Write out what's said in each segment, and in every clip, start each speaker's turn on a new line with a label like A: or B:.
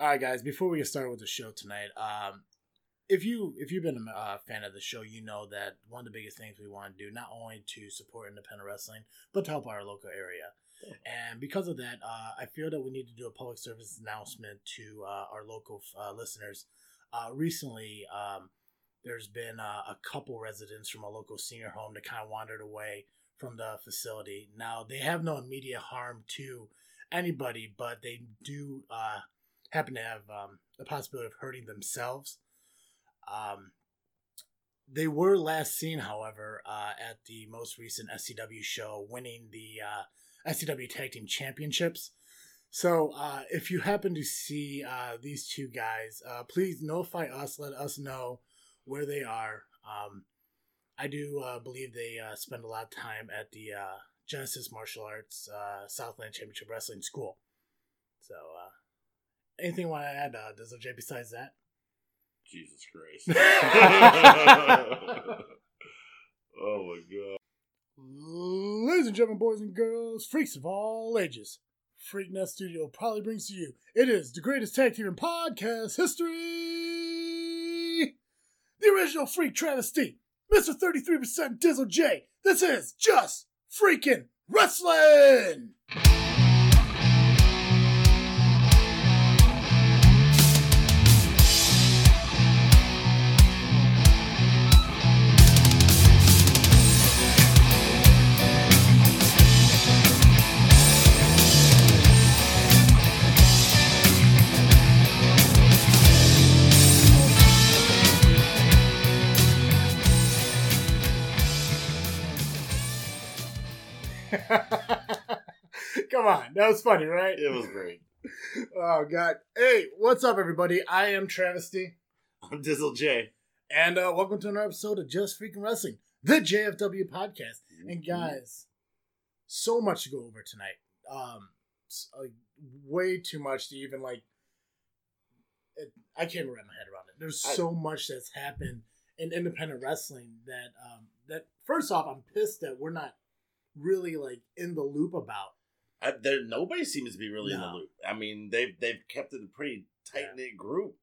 A: All right, guys. Before we get started with the show tonight, um, if you if you've been a uh, fan of the show, you know that one of the biggest things we want to do not only to support independent wrestling, but to help our local area. And because of that, uh, I feel that we need to do a public service announcement to uh, our local uh, listeners. Uh, recently, um, there's been uh, a couple residents from a local senior home that kind of wandered away from the facility. Now they have no immediate harm to anybody, but they do uh, happen to have um, the possibility of hurting themselves. Um, they were last seen, however, uh, at the most recent SCW show, winning the uh, SCW Tag Team Championships. So, uh, if you happen to see uh, these two guys, uh, please notify us. Let us know where they are. Um, I do uh, believe they spend a lot of time at the Genesis Martial Arts Southland Championship Wrestling School. So, anything you want to add, uh, Dizzle J, besides that?
B: Jesus Christ. oh my god.
A: Ladies and gentlemen, boys and girls, freaks of all ages, Freaknet Studio proudly brings to you it is the greatest tag team in podcast history. The original Freak Travesty, Mr. 33% Dizzle J. This is just freaking wrestling. Come on, that was funny, right?
B: It was great.
A: Oh god. Hey, what's up, everybody? I am Travesty,
B: I'm Dizzle J.
A: and uh, welcome to another episode of Just Freaking Wrestling, the JFW podcast. And guys, so much to go over tonight. Um, like way too much to even like. It, I can't wrap my head around it. There's
B: I-
A: so much that's happened in independent wrestling that um that first off, I'm pissed that we're not really like in the loop about.
B: I, there, nobody seems to be really in the loop. I mean, they've they've kept it a pretty tight knit group.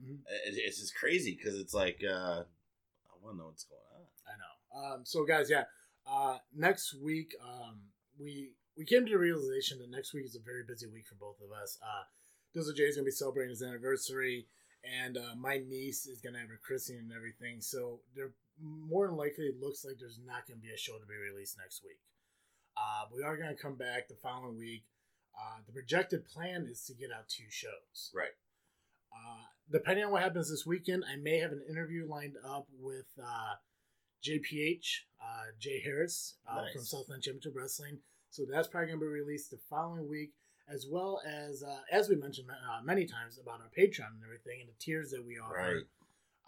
A: Mhm.
B: It, it's just crazy because it's like uh, I want to know what's going on.
A: I know. Um, so guys, yeah. Uh, next week, um, we we came to the realization that next week is a very busy week for both of us. Uh, Dizzle J is gonna be celebrating his anniversary, and uh, my niece is gonna have her christening and everything. So there more than likely it looks like there's not gonna be a show to be released next week. Uh, we are gonna come back the following week. Uh, the projected plan is to get out two shows.
B: Right.
A: Uh, depending on what happens this weekend, I may have an interview lined up with uh, JPH, uh, Jay Harris uh,
B: Nice.
A: from Southland Championship Wrestling. So that's probably going to be released the following week, as well as, uh, as we mentioned uh, many times about our Patreon and everything and the tiers that we offer.
B: Right.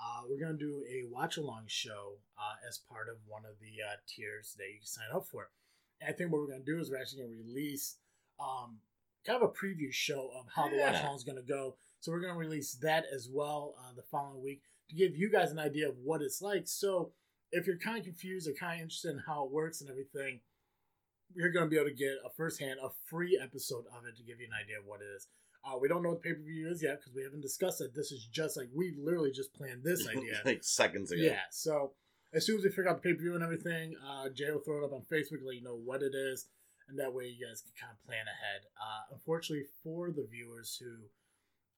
A: Uh, we're going to do a watch along show uh, as part of one of the uh, tiers that you can sign up for. And I think what we're going to do is we're actually going to release um, kind of a preview show of how the watch along is going to go. So we're going to release that as well uh, the following week to give you guys an idea of what it's like. So if you're kind of confused or kind of interested in how it works and everything, you're going to be able to get a firsthand, a free episode of it to give you an idea of what it is. Uh, we don't know what the pay per view is yet because we haven't discussed it. This is just like we literally just planned this idea.
B: like seconds ago.
A: Yeah. So as soon as we figure out the pay per view and everything, uh, Jay will throw it up on Facebook, let you know what it is, and that way you guys can kind of plan ahead. Uh, unfortunately, for the viewers who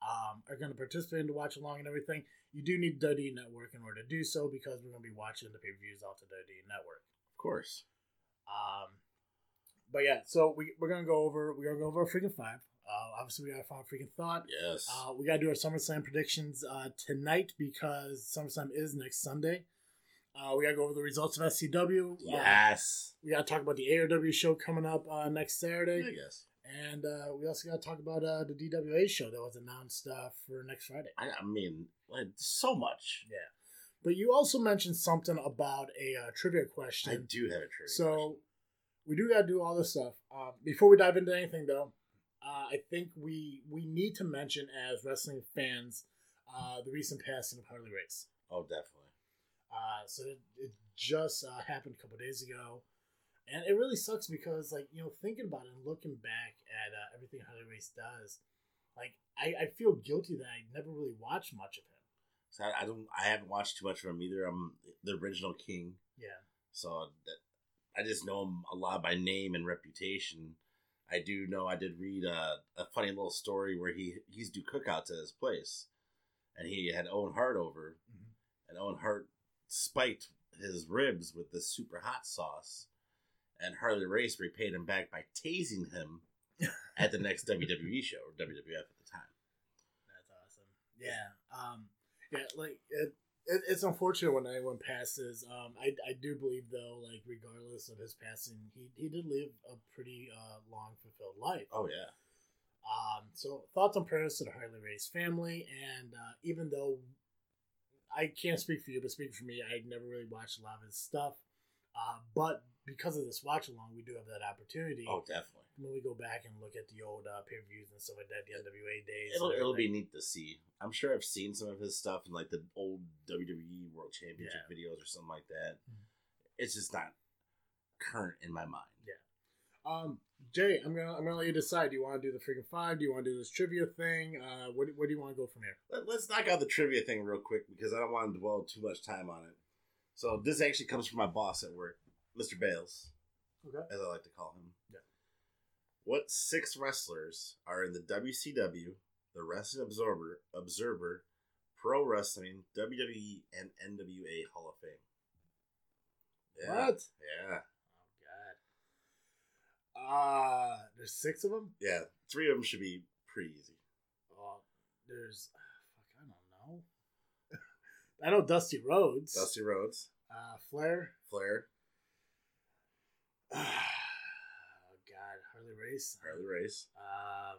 A: um, are going to participate in the watch along and everything, you do need WWE Network in order to do so because we're going to be watching the pay per views off the WWE Network.
B: Of course.
A: Um, but yeah, so we, we're gonna go over we're gonna go over freaking five. Uh, obviously, we got a five freaking thought.
B: Yes.
A: Uh, we gotta do our SummerSlam predictions uh, tonight because SummerSlam is next Sunday. Uh, we gotta go over the results of SCW. Uh,
B: yes.
A: we gotta talk about the ARW show coming up uh, next Saturday,
B: guess.
A: and uh, we also gotta talk about uh, the DWA show that was announced uh, for next Friday.
B: I, I mean, like, so much.
A: Yeah, but you also mentioned something about a uh, trivia question.
B: I do have a trivia.
A: So we do gotta do all this stuff. Uh, before we dive into anything, though, uh, I think we we need to mention as wrestling fans uh, the recent passing of Harley Race.
B: Oh, definitely.
A: Uh, so it, it just uh, happened a couple days ago, and it really sucks because, like you know, thinking about it and looking back at uh, everything Harley Race does, Like I, I feel guilty that I never really watched much of him.
B: So I, I don't. I haven't watched too much of him either. I'm the original King,
A: Yeah.
B: so that I just know him a lot by name and reputation. I do know I did read a, a funny little story where he he's do cookouts at his place, and he had Owen Hart over,
A: Mhm.
B: and Owen Hart spiked his ribs with this super hot sauce, and Harley Race repaid him back by tasing him at the next WWE show or WWF at the time.
A: That's awesome. Yeah. Um. Yeah. Like it. It it's unfortunate when anyone passes. Um. I, I do believe though, like regardless of his passing, he he did live a pretty uh long fulfilled life.
B: Oh yeah,
A: Um. So thoughts and prayers to the Harley Race family, and uh, even though I can't speak for you, but speaking for me, I never really watched a lot of his stuff. Uh, but because of this watch along, we do have that opportunity.
B: oh definitely.
A: when we go back and look at the old uh, pay per views and stuff like that, the NWA days.
B: It'll it'll be neat to see. I'm sure I've seen some of his stuff in like the old WWE World Championship
A: Yeah.
B: videos or something like that.
A: Mhm.
B: It's just not current in my mind. Yeah.
A: Um, Jay, I'm gonna I'm gonna let you decide. Do you want to do the freaking five? Do you want to do this trivia thing? Uh, what what do you want to go from here?
B: Let, us knock out the trivia thing real quick because I don't want to dwell too much time on it. So this actually comes from my boss at work, Mr. Bales,
A: Okay.
B: as I like to call him.
A: Yeah.
B: What six wrestlers are in the WCW, the Wrestling Observer, Observer, Pro Wrestling, WWE, and NWA Hall of Fame? Yeah.
A: What?
B: Yeah.
A: Oh God. Uh, there's six of them.
B: Yeah. Three of them should be pretty easy.
A: Oh, there's fuck. I don't know. I know Dusty Rhodes.
B: Dusty Rhodes,
A: Uh, Flair.
B: Flair,
A: oh God, Harley Race.
B: Harley Race.
A: Um,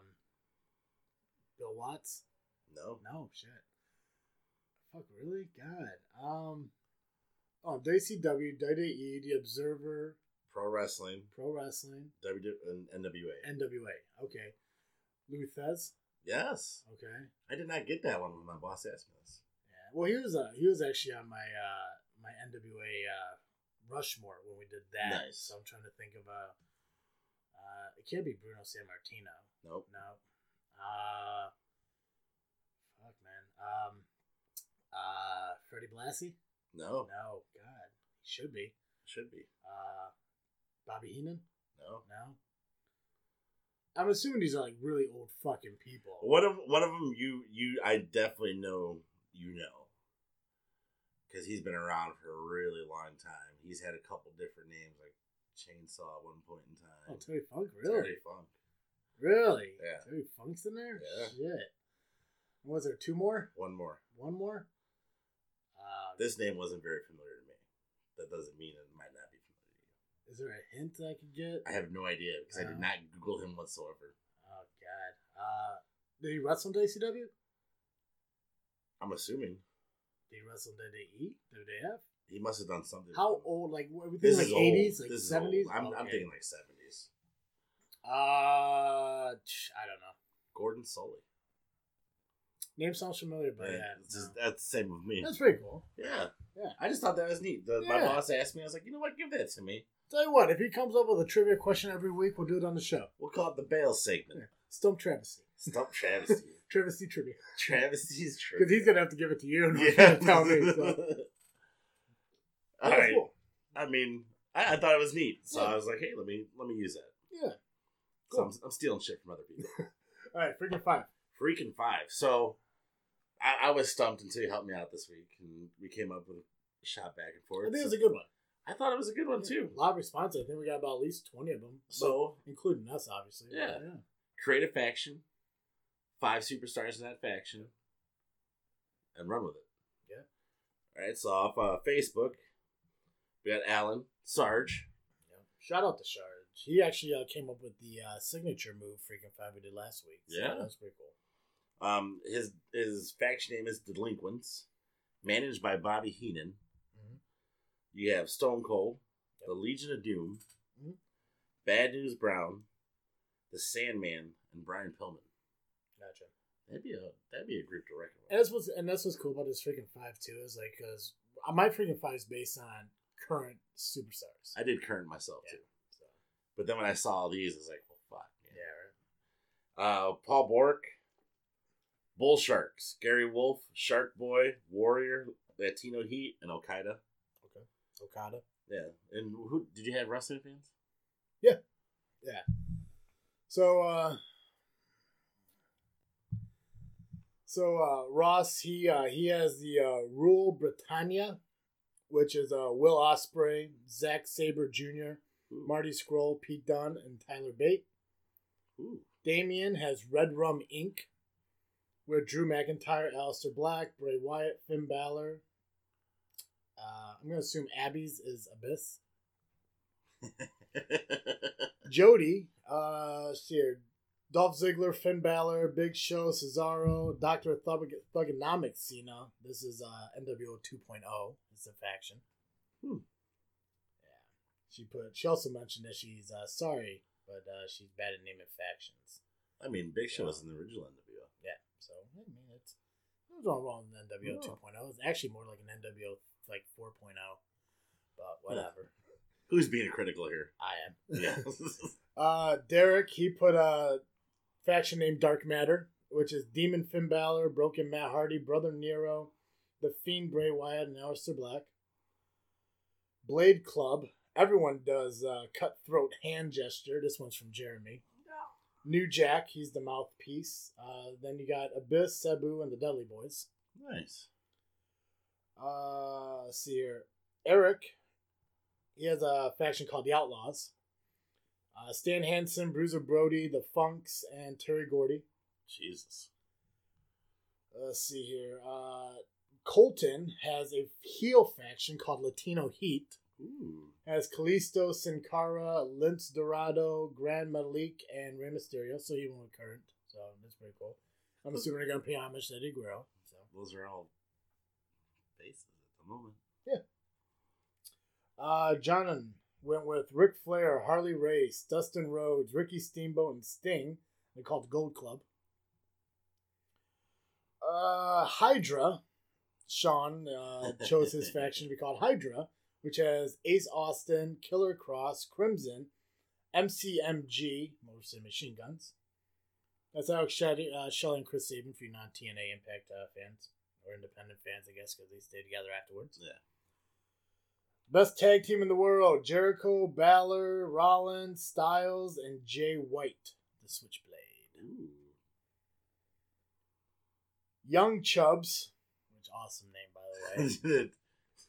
A: Bill Watts.
B: No.
A: No shit. Fuck really? God. Um. Oh, WCW, WWE, The Observer,
B: Pro Wrestling,
A: Pro Wrestling,
B: W and NWA.
A: NWA. Okay. Louis Thesz.
B: yes.
A: Okay.
B: I did not get that one when my boss asked me this.
A: Yeah. Well, he was uh, he was actually on my uh my NWA uh Rushmore when we did that.
B: Nice.
A: So I'm trying to think of a. uh it can't be Bruno Sammartino.
B: Nope.
A: No. Uh fuck man. Um uh Freddie Blassie?
B: No.
A: No, God. He should be.
B: Should be.
A: Uh Bobby Heenan?
B: No.
A: No. I'm assuming these are like really old fucking people.
B: One of one of them you you I definitely know you know because he's been around for a really long time. He's had a couple different names like Chainsaw at one point in time.
A: Oh, Terry Funk, really?
B: Terry Funk.
A: Really?
B: Yeah.
A: Terry Funk's in there?
B: Yeah.
A: Shit. Was there two more?
B: One more.
A: One more? Uh,
B: This name wasn't very familiar to me. That doesn't mean it might not be familiar to you.
A: is there a hint I could get?
B: I have no idea because I did not Google him whatsoever.
A: Oh God. Uh, did he wrestle in WCW?
B: I'm assuming
A: Did he wrestle in WWE? WWF?
B: he must have done something.
A: How old? Like what? We
B: This
A: think
B: is
A: like eighties, like seventies.
B: I'm, I'm thinking like seventies.
A: Uh, I don't know.
B: Gordon Solie.
A: Name sounds familiar, but
B: Yeah,
A: yeah,
B: just-
A: no.
B: that's the same with me.
A: that's pretty cool.
B: Yeah.
A: Yeah.
B: I just thought that was neat. The, My boss asked me, I was like, you know what, give that to me.
A: Tell you what, if he comes up with a trivia question every week, we'll do it on the show.
B: We'll call it the Bale segment.
A: Yeah. Stump Travesty.
B: Stump Travesty.
A: Travesty trivia.
B: Travesty's true.
A: Because he's gonna have to give it to you and
B: yeah.
A: tell me. So.
B: All right.
A: cool.
B: I mean, I, I thought it was neat, so
A: Yeah.
B: I was like, hey, let me let me use that.
A: Yeah.
B: So I'm, I'm stealing shit from other people.
A: All right, freaking five.
B: Freaking five. So I, I was stumped until you helped me out this week, and we came up with a shot back and forth.
A: I think it was a good one.
B: I thought it was a good one too.
A: A lot of responses. I think we got about at least twenty of them.
B: So
A: including us, obviously. but
B: Yeah. Creative a faction, five superstars in that faction, and run with it.
A: Yeah.
B: All right. So off uh, Facebook, we got Alan Sarge.
A: Yeah. Shout out to Sarge. He actually uh, came up with the uh, signature move freaking five we did last week. So
B: Yeah.
A: that was pretty cool.
B: Um, his his faction name is Delinquents, managed by Bobby Heenan.
A: Mhm.
B: You have Stone Cold,
A: Yep.
B: the Legion of Doom,
A: Mhm.
B: Bad News Brown, the Sandman, and Brian Pillman. That'd be a that'd be a group to reckon
A: And that's what's and that's what's cool about this freaking five too is like because my freaking five is based on current superstars.
B: I did current myself
A: Yeah.
B: too,
A: So,
B: but then when I saw all these, I was like, well, fuck. Man.
A: yeah. Right.
B: Uh, Paul Bork, Bull Sharks, Gary Wolf, Shark Boy, Warrior, Latino Heat, and Al Qaeda.
A: Okada.
B: Yeah, and who did you have wrestling fans? Yeah, yeah.
A: So uh so uh Ross he uh he has the uh Rule Britannia, which is uh Will Ospreay, Zack Sabre Jr.,
B: Ooh.
A: Marty Scurll, Pete Dunne, and Tyler Bate.
B: Ooh.
A: Damien has Red Rum Inc. with Drew McIntyre, Aleister Black, Bray Wyatt, Finn Balor. Uh, I'm gonna assume Abby's is Abyss. Jody, uh, see here. Dolph Ziggler, Finn Balor, Big Show, Cesaro, Doctor Thug- Thuganomics, Cena. This is uh, NWO 2.0. It's a faction.
B: Hmm.
A: Yeah. She put. She also mentioned that she's uh, sorry, but uh, she's bad at naming factions.
B: I mean, Big Show was in the original NWO.
A: Yeah. So I mean, it's there's nothing wrong with NWO
B: No.
A: 2.0. It's actually more like an NWO like 4.0. But whatever.
B: Who's being critical here?
A: I am.
B: Yeah.
A: Uh, Derek, he put a faction named Dark Matter, which is Demon Finn Balor, Broken Matt Hardy, Brother Nero, The Fiend Bray Wyatt, and Aleister Black. Blade Club, everyone does uh, cutthroat hand gesture. This one's from Jeremy. New Jack, he's the mouthpiece. Uh, then you got Abyss, Sabu, and the Dudley Boyz.
B: nice.
A: Uh, let's see here. Eric, he has a faction called the Outlaws. Uh, Stan Hansen, Bruiser Brody, the Funks, and Terry Gordy.
B: Jesus.
A: Let's see here. Uh, Colton has a heel faction called Latino Heat.
B: Ooh.
A: Has Kalisto, Sin Cara, Lince Dorado, Grand Malik, and Rey Mysterio. So he went current. So that's pretty cool. I'm assuming they're gonna pay homage to Eddie Guerrero. So
B: Those are all faces at the moment. Yeah.
A: Uh, Jonan went with Ric Flair, Harley Race, Dustin Rhodes, Ricky Steamboat, and Sting. They called Gold Club. Uh, Hydra. Sean uh, chose his faction to be called Hydra, which has Ace Austin, Killer Kross, Crimson, MCMG, City Machine Guns. That's Alex Shelley, uh, Shelley and Chris Sabin for you non TNA Impact uh, fans or independent fans, I guess, because they stayed together afterwards.
B: Yeah.
A: Best tag team in the world: Jericho, Balor, Rollins, Styles, and Jay White, the Switchblade.
B: Ooh.
A: Young Chubbs, which awesome name by the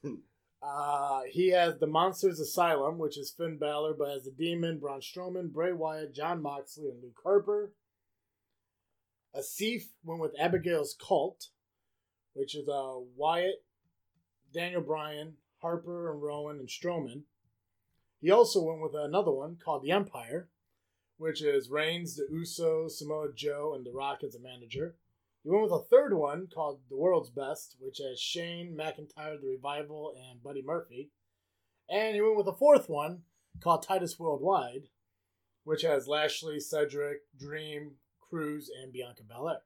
A: way. uh, he has the Monsters Asylum, which is Finn Balor, but has the Demon, Braun Strowman, Bray Wyatt, Jon Moxley, and Luke Harper. Asif went with Abigail's Cult, which is uh, Wyatt, Daniel Bryan, Harper, and Rowan, and Strowman. He also went with another one called The Empire, which is Reigns, the Usos, Samoa Joe, and The Rock as a manager. He went with a third one called The World's Best, which has Shane, McIntyre, The Revival, and Buddy Murphy. And he went with a fourth one called Titus Worldwide, which has Lashley, Cedric, Dream, Cruz, and Bianca Belair.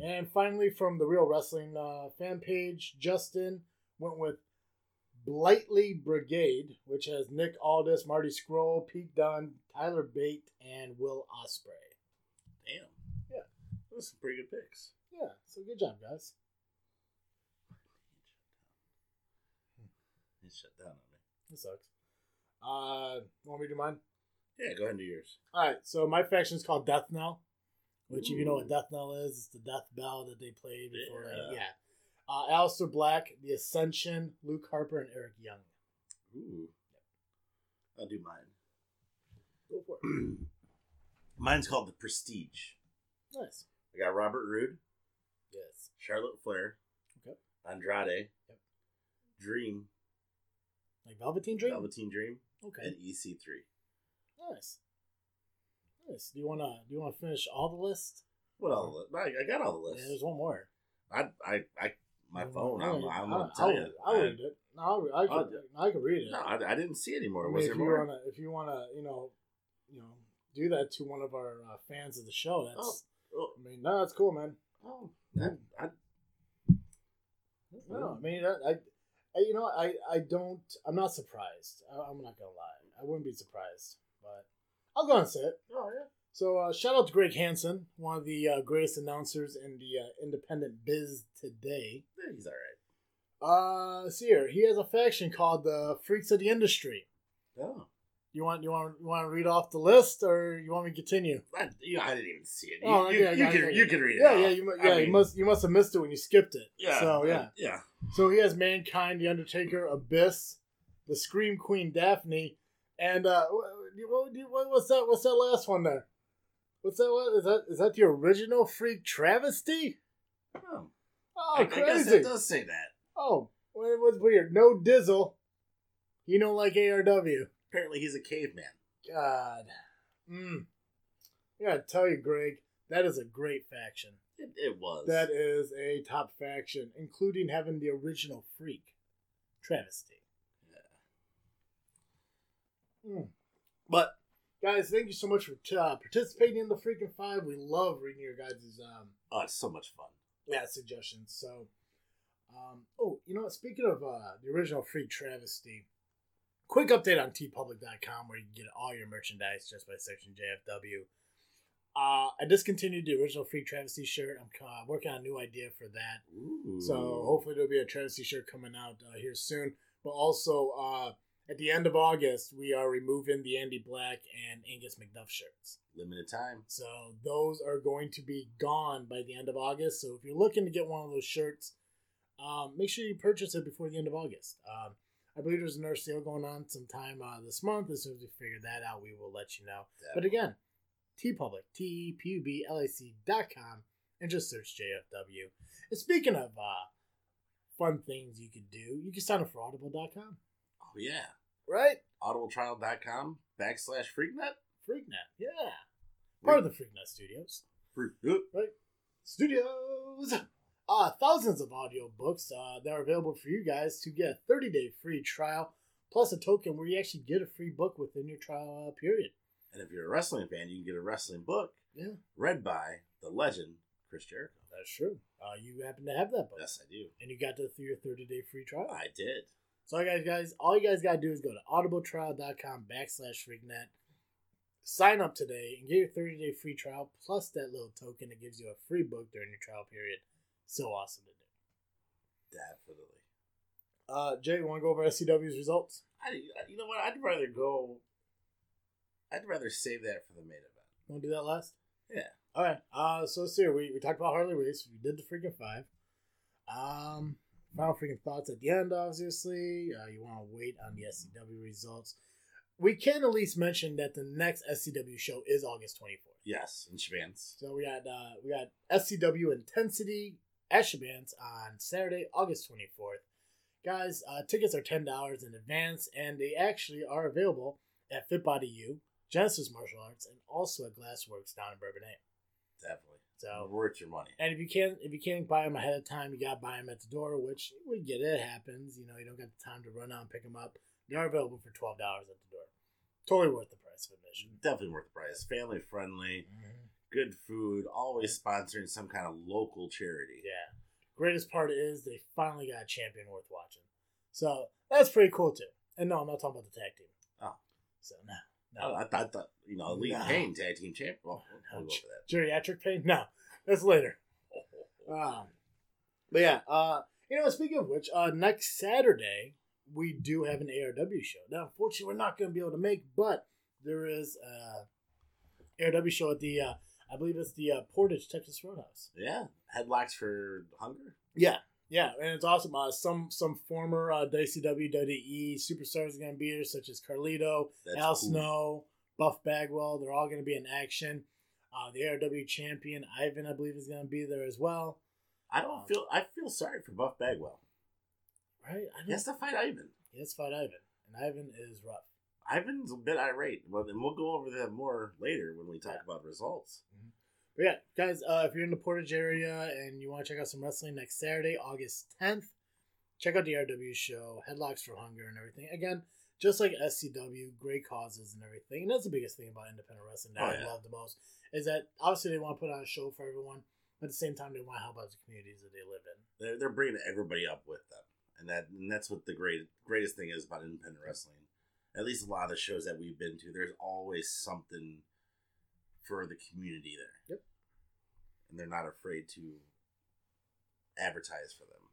A: And finally, from the Real Wrestling uh, fan page, Justin went with Blightly Brigade, which has Nick Aldis, Marty Scurll, Pete Dunne, Tyler Bate, and Will Ospreay.
B: Damn.
A: Yeah.
B: Those some pretty good picks.
A: Yeah, so good job, guys.
B: It shut down on me.
A: That sucks. Uh, want me to do mine?
B: Yeah, go ahead and do yours.
A: All right, so my faction is called Death Knell, which, if you know what Death Knell is, it's the death bell that they played before.
B: Yeah.
A: Yeah. Uh, Aleister Black, The Ascension, Luke Harper, and Eric Young.
B: Ooh. I'll do mine.
A: Go for it.
B: Mine's called The Prestige.
A: nice.
B: I got Robert Roode,
A: Yes.
B: Charlotte Flair,
A: Okay.
B: Andrade,
A: Yep.
B: Dream,
A: Like Velveteen Dream?
B: Velveteen Dream,
A: Okay.
B: and EC3.
A: Nice. Nice. Do you wanna do you wanna finish all the list?
B: What all? the- I, I got all the
A: Yeah, there's one more.
B: I, I, I, my phone. I'm, I'm
A: I'll,
B: gonna tell
A: I'll,
B: you. I-
A: read it. No, re- I
B: I'll-
A: I can read it.
B: No, I, I didn't see any
A: I mean,
B: Was
A: if
B: there
A: you
B: more?
A: wanna, if you wanna, you know, you know, do that to one of our uh, fans of the show, that's.
B: Oh,
A: I mean, no, that's cool, man.
B: oh, that, I,
A: No, I mean, I, I, I- you know, I, I don't, I'm not surprised. I, I'm not gonna lie, I wouldn't be surprised, but I'll go and say it.
B: oh yeah.
A: So uh, shout out to Greg Hansen, one of the uh, greatest announcers in the uh, independent biz today.
B: He's all right.
A: Uh, see here, he has a faction called the Freaks of the Industry.
B: Oh,
A: You want you want you want to read off the list, or you want me to continue?
B: I, you know, I didn't even see it. You,
A: Oh,
B: you,
A: yeah,
B: you
A: yeah,
B: can
A: yeah,
B: you can read it.
A: Yeah, yeah, you,
B: I
A: yeah. you must you must have missed it when you skipped it.
B: Yeah.
A: So yeah.
B: yeah.
A: So he has Mankind, The Undertaker, Abyss, the Scream Queen Daphne, and uh, what, what, what's that? What's that last one there? What's that? What is that? Is that the original Freak Travesty?
B: Oh,
A: Oh,
B: I, I guess
A: crazy!
B: it does say that.
A: Oh, well, it was weird. No Dizzle. You don't like ARW.
B: Apparently, he's a caveman.
A: God. Mm. I gotta tell you, Greg, that is a great faction.
B: It, it was.
A: That is a top faction, including having the original Freak Travesty. Yeah. Mm. But guys, thank you so much for uh, participating in the freaking five. We love reading your guys' um,
B: oh, it's so much fun.
A: yeah suggestions. So, um, oh, you know, what? speaking of uh, the original Freak Travesty, quick update on tpublic.com where you can get all your merchandise just by searching JFW. Uh, I discontinued the original Freak Travesty shirt. I'm uh, working on a new idea for that.
B: Ooh.
A: So hopefully there'll be a Travesty shirt coming out uh, here soon. But also uh, at the end of August, we are removing the Andy Black and Angus McDuff shirts.
B: limited time.
A: So those are going to be gone by the end of August. So if you're looking to get one of those shirts, um, make sure you purchase it before the end of August. Um, I believe there's another sale going on sometime uh, this month. As soon as we figure that out, we will let you know. But again, tpublic, T-E-P-U-B-L-A-C dot com, and just search JFW. And speaking of uh, fun things you could do, you can sign up for audible.com,
B: oh yeah,
A: right?
B: audibletrial.com backslash freaknet.
A: Freaknet, yeah. Part of the Freaknet Studios.
B: Freaknet. Right?
A: Studios! Uh, thousands of audiobooks uh, that are available for you guys to get a 30 day free trial, plus a token where you actually get a free book within your trial uh, period.
B: And if you're a wrestling fan, you can get a wrestling book
A: Yeah,
B: read by the legend Chris Jericho.
A: that's true. Uh, you happen to have that book.
B: Yes, I do.
A: And you got the through your 30 day free trial.
B: I did.
A: So, guys, guys, all you guys got to do is go to audibletrial.com backslash freaknet, sign up today, and get your 30 day free trial plus that little token that gives you a free book during your trial period. So awesome to do.
B: Definitely.
A: Uh, Jay, you want to go over SCW's results?
B: I, you know what? I'd rather go. I'd rather save that for the main event.
A: Want to do that last?
B: Yeah.
A: All right. Uh, so let's see. here. We, we talked about Harley Race. We did the freaking five. Um, final freaking thoughts at the end. Obviously, uh, you want to wait on the SCW results. We can at least mention that the next SCW show is August twenty fourth.
B: Yes, in Shabans.
A: So we got uh, we got SCW Intensity at Shabans on Saturday, August twenty fourth. Guys, uh, tickets are ten dollars in advance, and they actually are available at Fit Body U, Genesis Martial Arts, and also at Glassworks down in Bourbonnais.
B: Definitely.
A: So,
B: worth your money.
A: and if you can't if you can't buy them ahead of time, you gotta buy them at the door, which we get it. It happens. You know, you don't got the time to run out and pick them up. They are available for twelve dollars at the door. Totally worth the price of admission.
B: Definitely worth the price. Family friendly, mm-hmm. good food, always sponsoring some kind of local charity.
A: Yeah. Greatest part is they finally got a champion worth watching. So that's pretty cool too. And no, I'm not talking about the tag team.
B: Oh.
A: So no.
B: Oh,
A: No.
B: I thought, thought you know, Elite
A: No.
B: Pain tag team champ. Well, we'll
A: Ouch.
B: for
A: Geriatric pain? No. That's later. Um, but yeah, uh, you know, speaking of which, uh, next Saturday we do have an ARW show. Now, unfortunately, we're not going to be able to make, but there is a ARW show at the, uh, I believe it's the uh, Portage Texas Roadhouse.
B: yeah, headlocks for hunger.
A: Yeah, yeah, and it's awesome. Uh, some some former uh, WCW, WWE superstars are going to be here, such as Carlito,
B: That's
A: Al
B: cool.
A: Snow, Buff Bagwell. They're all going to be in action. Uh, the ARW champion Ivan, I believe, is going to be there as well.
B: I don't feel. I feel sorry for Buff Bagwell.
A: Right? I
B: He has to fight Ivan.
A: He has to fight Ivan, and Ivan is rough.
B: Ivan's a bit irate, but and we'll go over that more later when we talk about results.
A: But yeah, guys, uh, if you're in the Portage area and you want to check out some wrestling next Saturday, August 10th, check out the RW show, Headlocks for Hunger, and everything. Again, just like SCW, great causes and everything. And that's the biggest thing about independent wrestling that
B: Oh,
A: I
B: yeah.
A: love the most is that obviously they want to put on a show for everyone, but at the same time they want to help out the communities that they live in.
B: They're they're bringing everybody up with them, and that and that's what the great greatest thing is about independent wrestling. At least a lot of the shows that we've been to, there's always something for the community there.
A: Yep.
B: And they're not afraid to advertise for them.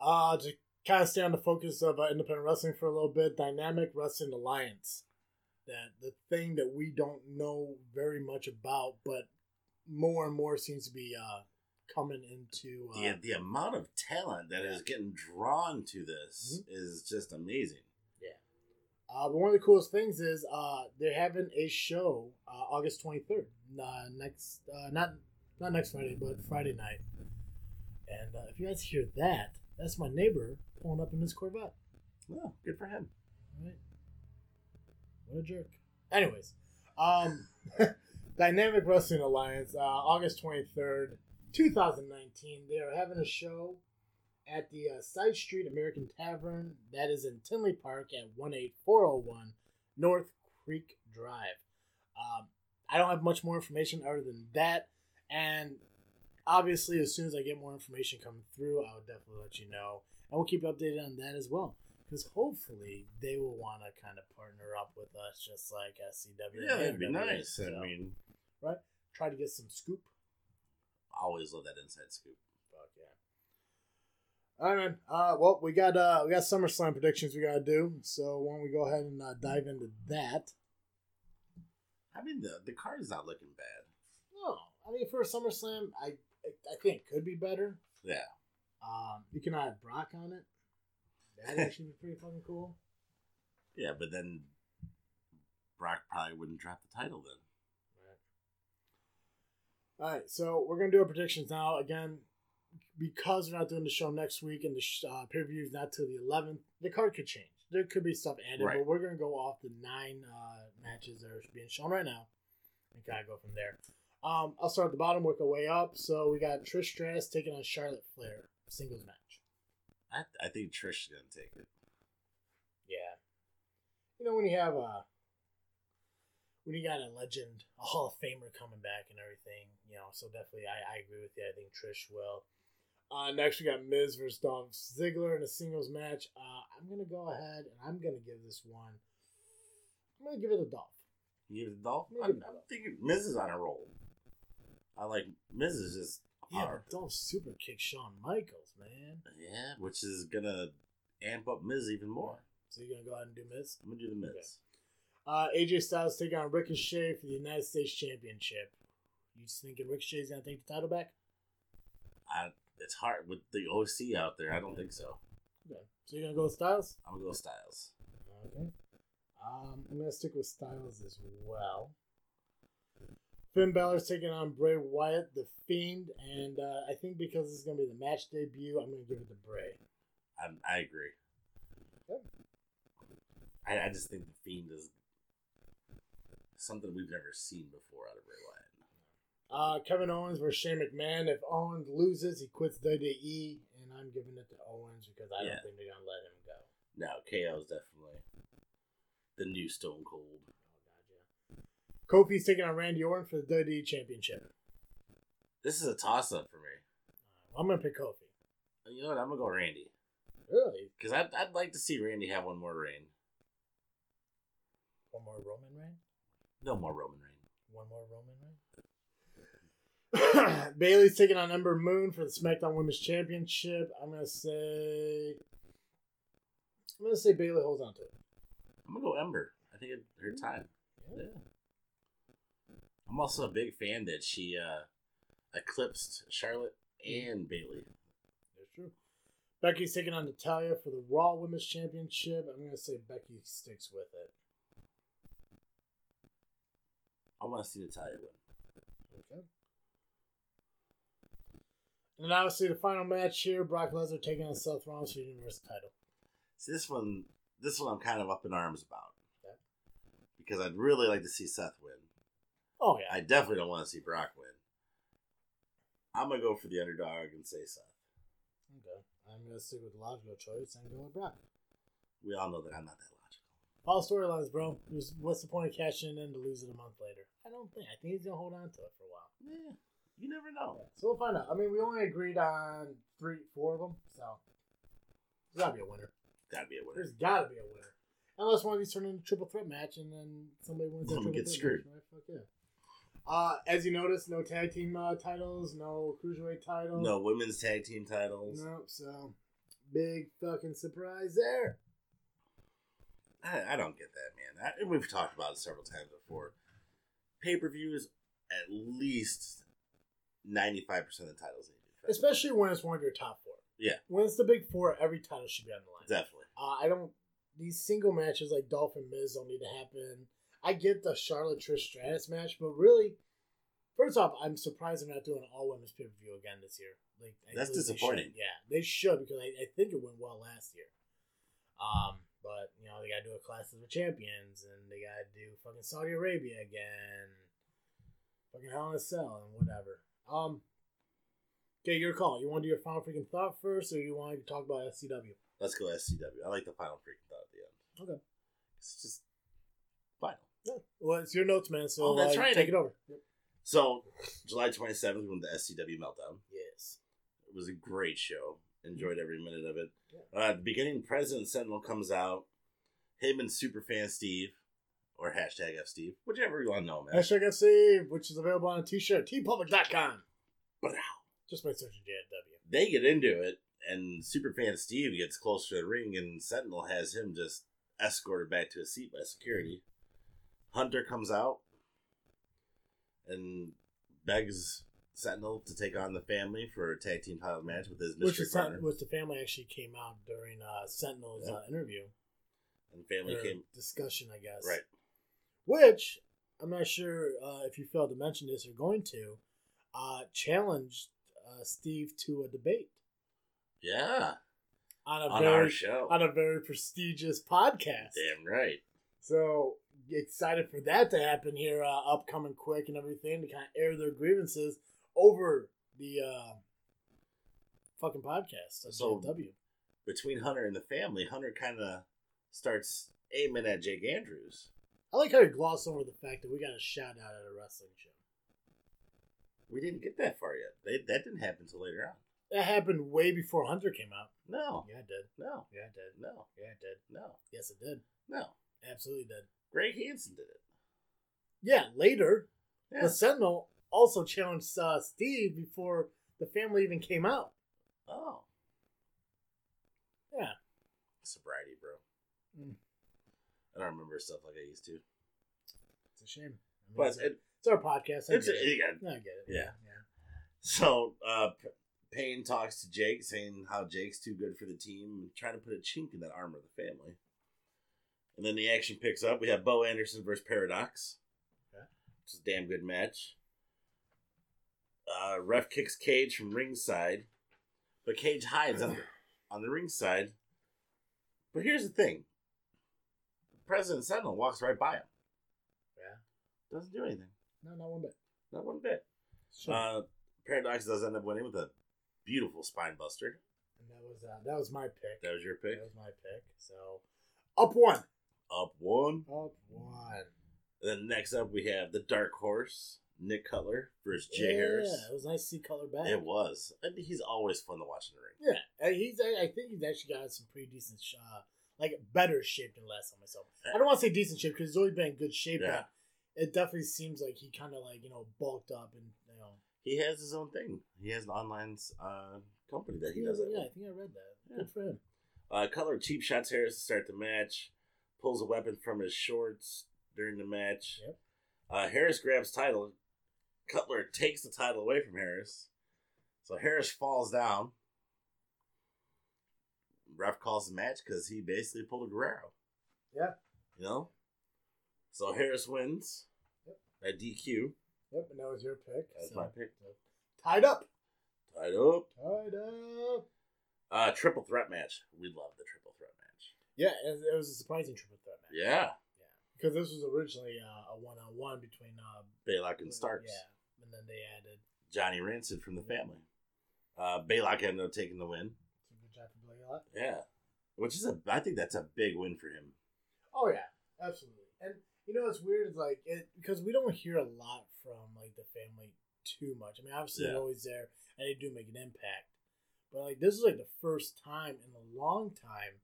A: Uh, to kind of stay on the focus of uh, independent wrestling for a little bit, Dynamic Wrestling Alliance. That the thing that we don't know very much about, but more and more seems to be uh, coming into. Uh,
B: The, the amount of talent that is getting drawn to this is just amazing.
A: Uh, but one of the coolest things is uh, they're having a show uh, August 23rd. Uh, next, uh, not not next Friday, but Friday night. And uh, if you guys hear that, that's my neighbor pulling up in his Corvette.
B: Oh, good for him.
A: Right? What a jerk. Anyways, um, Dynamic Wrestling Alliance, uh, August 23rd, 2019. They are having a show at the uh, Side Street American Tavern that is in Tinley Park at 18401 North Creek Drive. Um, I don't have much more information other than that. And obviously, as soon as I get more information coming through, I will definitely let you know. And we'll keep you updated on that as well. Because hopefully, they will want to kind of partner up with us, just like SCW.
B: Yeah, that'd be nice. I
A: So,
B: mean,
A: try to get some scoop.
B: I always love that inside scoop.
A: All right, man. Uh, well, we got uh, we got SummerSlam predictions we gotta do. So why don't we go ahead and uh, dive into that?
B: I mean, the the card is not looking bad.
A: No, I mean for a SummerSlam, I I think it could be better.
B: Yeah.
A: Um, you can add Brock on it. That'd actually be pretty fucking cool.
B: Yeah, but then Brock probably wouldn't drop the title then.
A: All right, so we're gonna do our predictions now. Again, because we're not doing the show next week and the sh- uh, pay per view is not till the 11th, the card could change. There could be stuff added,
B: Right.
A: but we're gonna go off the nine uh, matches that are being shown right now and kind of go from there. Um, I'll start at the bottom, work our way up. So we got Trish Stratus taking on Charlotte Flair, singles match.
B: I I think Trish is gonna take it.
A: Yeah. You know when you have a when you got a legend, a Hall of Famer coming back and everything, you know, so definitely I, I agree with you. I think Trish will. Uh, next we got Miz versus Dolph Ziggler in a singles match. Uh, I'm gonna go ahead and I'm gonna give this one. I'm gonna give it a Dolph.
B: You give it to Dolph? I'm. I'm thinking Miz is on a roll. I like Miz is just
A: Yeah,
B: hard.
A: but Dolph super kicked Shawn Michaels, man.
B: Yeah, which is gonna amp up Miz even more.
A: So you're gonna go ahead and do Miz.
B: I'm gonna do the Miz.
A: Uh, AJ Styles taking on Ricochet for the United States Championship. You just thinking Ricochet's gonna take the title back?
B: I, it's hard with the OC out there. I don't think so.
A: Okay. So you're gonna go with Styles?
B: I'm gonna go with Styles.
A: Okay. Um, I'm gonna stick with Styles as well. Finn Balor's taking on Bray Wyatt, the Fiend, and uh, I think because this is gonna be the match debut, I'm gonna give it to Bray.
B: I, I agree.
A: Okay.
B: I, I just think the Fiend is something we've never seen before out of Bray Wyatt.
A: Uh, Kevin Owens versus Shane McMahon. If Owens loses, he quits WWE, and I'm giving it to Owens because I
B: Yeah.
A: don't think they're gonna let him go.
B: No, KO is definitely the new Stone Cold.
A: Oh, God, yeah. Kofi's taking on Randy Orton for the WWE Championship.
B: This is a toss up for me.
A: Uh, I'm gonna pick Kofi.
B: You know what? I'm gonna go Randy
A: Really?
B: because I'd, I'd like to see Randy have one more reign.
A: One more Roman reign?
B: No more Roman reign.
A: One more Roman reign? Bayley's taking on Ember Moon for the SmackDown Women's Championship. I'm gonna say. I'm gonna say Bayley holds on to it.
B: I'm gonna go Ember. I think it's her time.
A: Yeah.
B: I'm also a big fan that she uh, eclipsed Charlotte and Bayley.
A: That's true. Becky's taking on Natalya for the Raw Women's Championship. I'm gonna say Becky sticks with it.
B: I want to see Natalya win.
A: Okay. And then obviously the final match here: Brock Lesnar taking on Seth Rollins for the Universal title.
B: See this one. This one I'm kind of up in arms about
A: Okay.
B: because I'd really like to see Seth win.
A: Oh yeah,
B: I definitely don't want to see Brock win. I'm gonna go for the underdog and say Seth.
A: okay. I'm gonna stick with the logical choice and go with Brock.
B: We all know that I'm not that logical.
A: All storylines, bro. What's the point of cashing in to lose it a month later? I don't think. I think he's gonna hold on to it for a while.
B: Yeah, you never know.
A: So we'll find out. I mean, we only agreed on three, four of them, so there's gotta be a winner.
B: Gotta be a winner.
A: There's gotta be a winner. Unless one of these turn into a triple threat match and then somebody wins that
B: One
A: triple
B: gets
A: threat
B: screwed.
A: match. Right? Fuck yeah. Uh, as you notice, no tag team uh, titles, no cruiserweight title.
B: No women's tag team titles.
A: Nope. So big fucking surprise there.
B: I, I don't get that, man. I, and we've talked about it several times before. Pay per views, at least ninety five percent of the titles they do.
A: Especially when it's one of your top four.
B: Yeah.
A: When it's the big four, every title should be on the line.
B: Definitely.
A: Uh, I don't. These single matches like Dolph and Miz don't need to happen. I get the Charlotte Trish Stratus match, but really, first off, I'm surprised they're not doing an all women's pay per view again this year. Like I
B: That's
A: believe they
B: disappointing.
A: Yeah, they should because I, I think it went well last year. Um, but you know they got to do a Clash of the Champions, and they got to do fucking Saudi Arabia again, fucking Hell in a Cell, and whatever. Um. Okay, your call. You want to do your final freaking thought first, or you want to talk about SCW?
B: Let's go SCW. I like the final freaking thought at the end.
A: Okay.
B: It's just final.
A: Yeah. Well, it's your notes, man. So
B: Oh, that's
A: uh,
B: right.
A: Take it over.
B: So, July 27th, we went to SCW Meltdown.
A: Yes.
B: It was a great show. Enjoyed every minute of it.
A: Yeah.
B: Uh, at the beginning, President Sentinel comes out. Him and Superfan Steve, or hashtag F Steve, whichever you want to know, man.
A: Hashtag FC, which is available on a t-shirt, tpublic.com.
B: But
A: Just by searching JFW.
B: they get into it, and Superfan Steve gets close to the ring, and Sentinel has him just escorted back to his seat by security. Hunter comes out and begs Sentinel to take on the family for a tag team title match with his
A: Which,
B: mystery
A: is,
B: partner.
A: which the family actually came out during uh, Sentinel's
B: Yeah.
A: uh, interview.
B: And family
A: Or
B: came
A: discussion, I guess.
B: right.
A: Which, I'm not sure uh, if you failed to mention this or going to, uh, challenged uh, Steve to a debate
B: Yeah,
A: on a
B: on
A: very
B: our show.
A: on a very prestigious podcast.
B: Damn right.
A: So excited for that to happen here, uh, upcoming quick and everything to kind of air their grievances over the uh, fucking podcast. of
B: So-
A: JFW.
B: Between Hunter and the family, Hunter kind of starts aiming at Jake Andrews.
A: I like how you gloss over the fact that we got a shout out at a wrestling show.
B: We didn't get that far yet. They, that didn't happen until later on.
A: That happened way before Hunter came out.
B: No,
A: Yeah, it did.
B: no,
A: Yeah, it did.
B: no,
A: Yeah, it did.
B: no,
A: Yes, it did.
B: no.
A: Absolutely did.
B: Greg Hansen did it.
A: Yeah, later,
B: Yeah.
A: the Sentinel also challenged uh, Steve before the family even came out.
B: Oh.
A: Yeah.
B: Sobriety, bro.
A: Mm.
B: I don't remember stuff like I used to.
A: It's a shame. I mean,
B: But
A: it's,
B: it,
A: it's our podcast. I
B: it's
A: get it.
B: again.
A: I get it.
B: Yeah.
A: yeah.
B: So uh, Payne talks to Jake, saying how Jake's too good for the team, trying to put a chink in that armor of the family. And then the action picks up. We have Bo Anderson versus Paradox.
A: Okay.
B: Which is a damn good match. Uh, ref kicks Cage from ringside, but Cage hides on the, on the ringside. But here's the thing: President Sentinel walks right by him.
A: Yeah.
B: Doesn't do anything.
A: No, not one bit.
B: Not one bit.
A: Sure.
B: Uh, Paradox does end up winning with a beautiful spine buster.
A: and that was uh, that was my pick.
B: That was your pick.
A: That was my pick. So up one.
B: Up one.
A: Up one.
B: And then next up we have the Dark Horse, Nick Cutler versus Jay
A: yeah,
B: Harris.
A: Yeah, it was nice to see color back.
B: It was. And he's always fun to watch in the ring.
A: Yeah, and he's. I I think he's actually got some pretty decent, sh- uh, like better shape than last time I saw him. I don't want to say decent shape because he's always been in good shape,
B: Yeah.
A: but it definitely seems like he kind of like you know bulked up and you know.
B: He has his own thing. He has an online uh, company that he does.
A: yeah, I think I read that.
B: Yeah.
A: Good for him.
B: Uh, Cutler cheap shots Harris to start the match, pulls a weapon from his shorts during the match.
A: Yep.
B: Uh, Harris grabs title. Cutler takes the title away from Harris. So Harris falls down. Ref calls the match because he basically pulled a Guerrero.
A: Yeah.
B: You know? So Harris wins
A: Yep.
B: by DQ.
A: Yep, and that was your pick.
B: That's
A: so-
B: my pick.
A: Tied up.
B: Tied up.
A: Tied up.
B: Uh, triple threat match. We love the triple threat match.
A: Yeah, it, was a surprising triple threat match.
B: Yeah. Yeah.
A: because this was originally uh, a one-on-one between uh,
B: Baylock and Starks.
A: Yeah, and then they added
B: Johnny Rancid from the family. Uh, Baylock ended up taking the win.
A: Some good job for
B: Yeah, which is a I think that's a big win for him.
A: Oh yeah, absolutely. And you know it's weird like it because we don't hear a lot from like the family too much. I mean, obviously
B: Yeah.
A: they're always there and they do make an impact, but like this is like the first time in a long time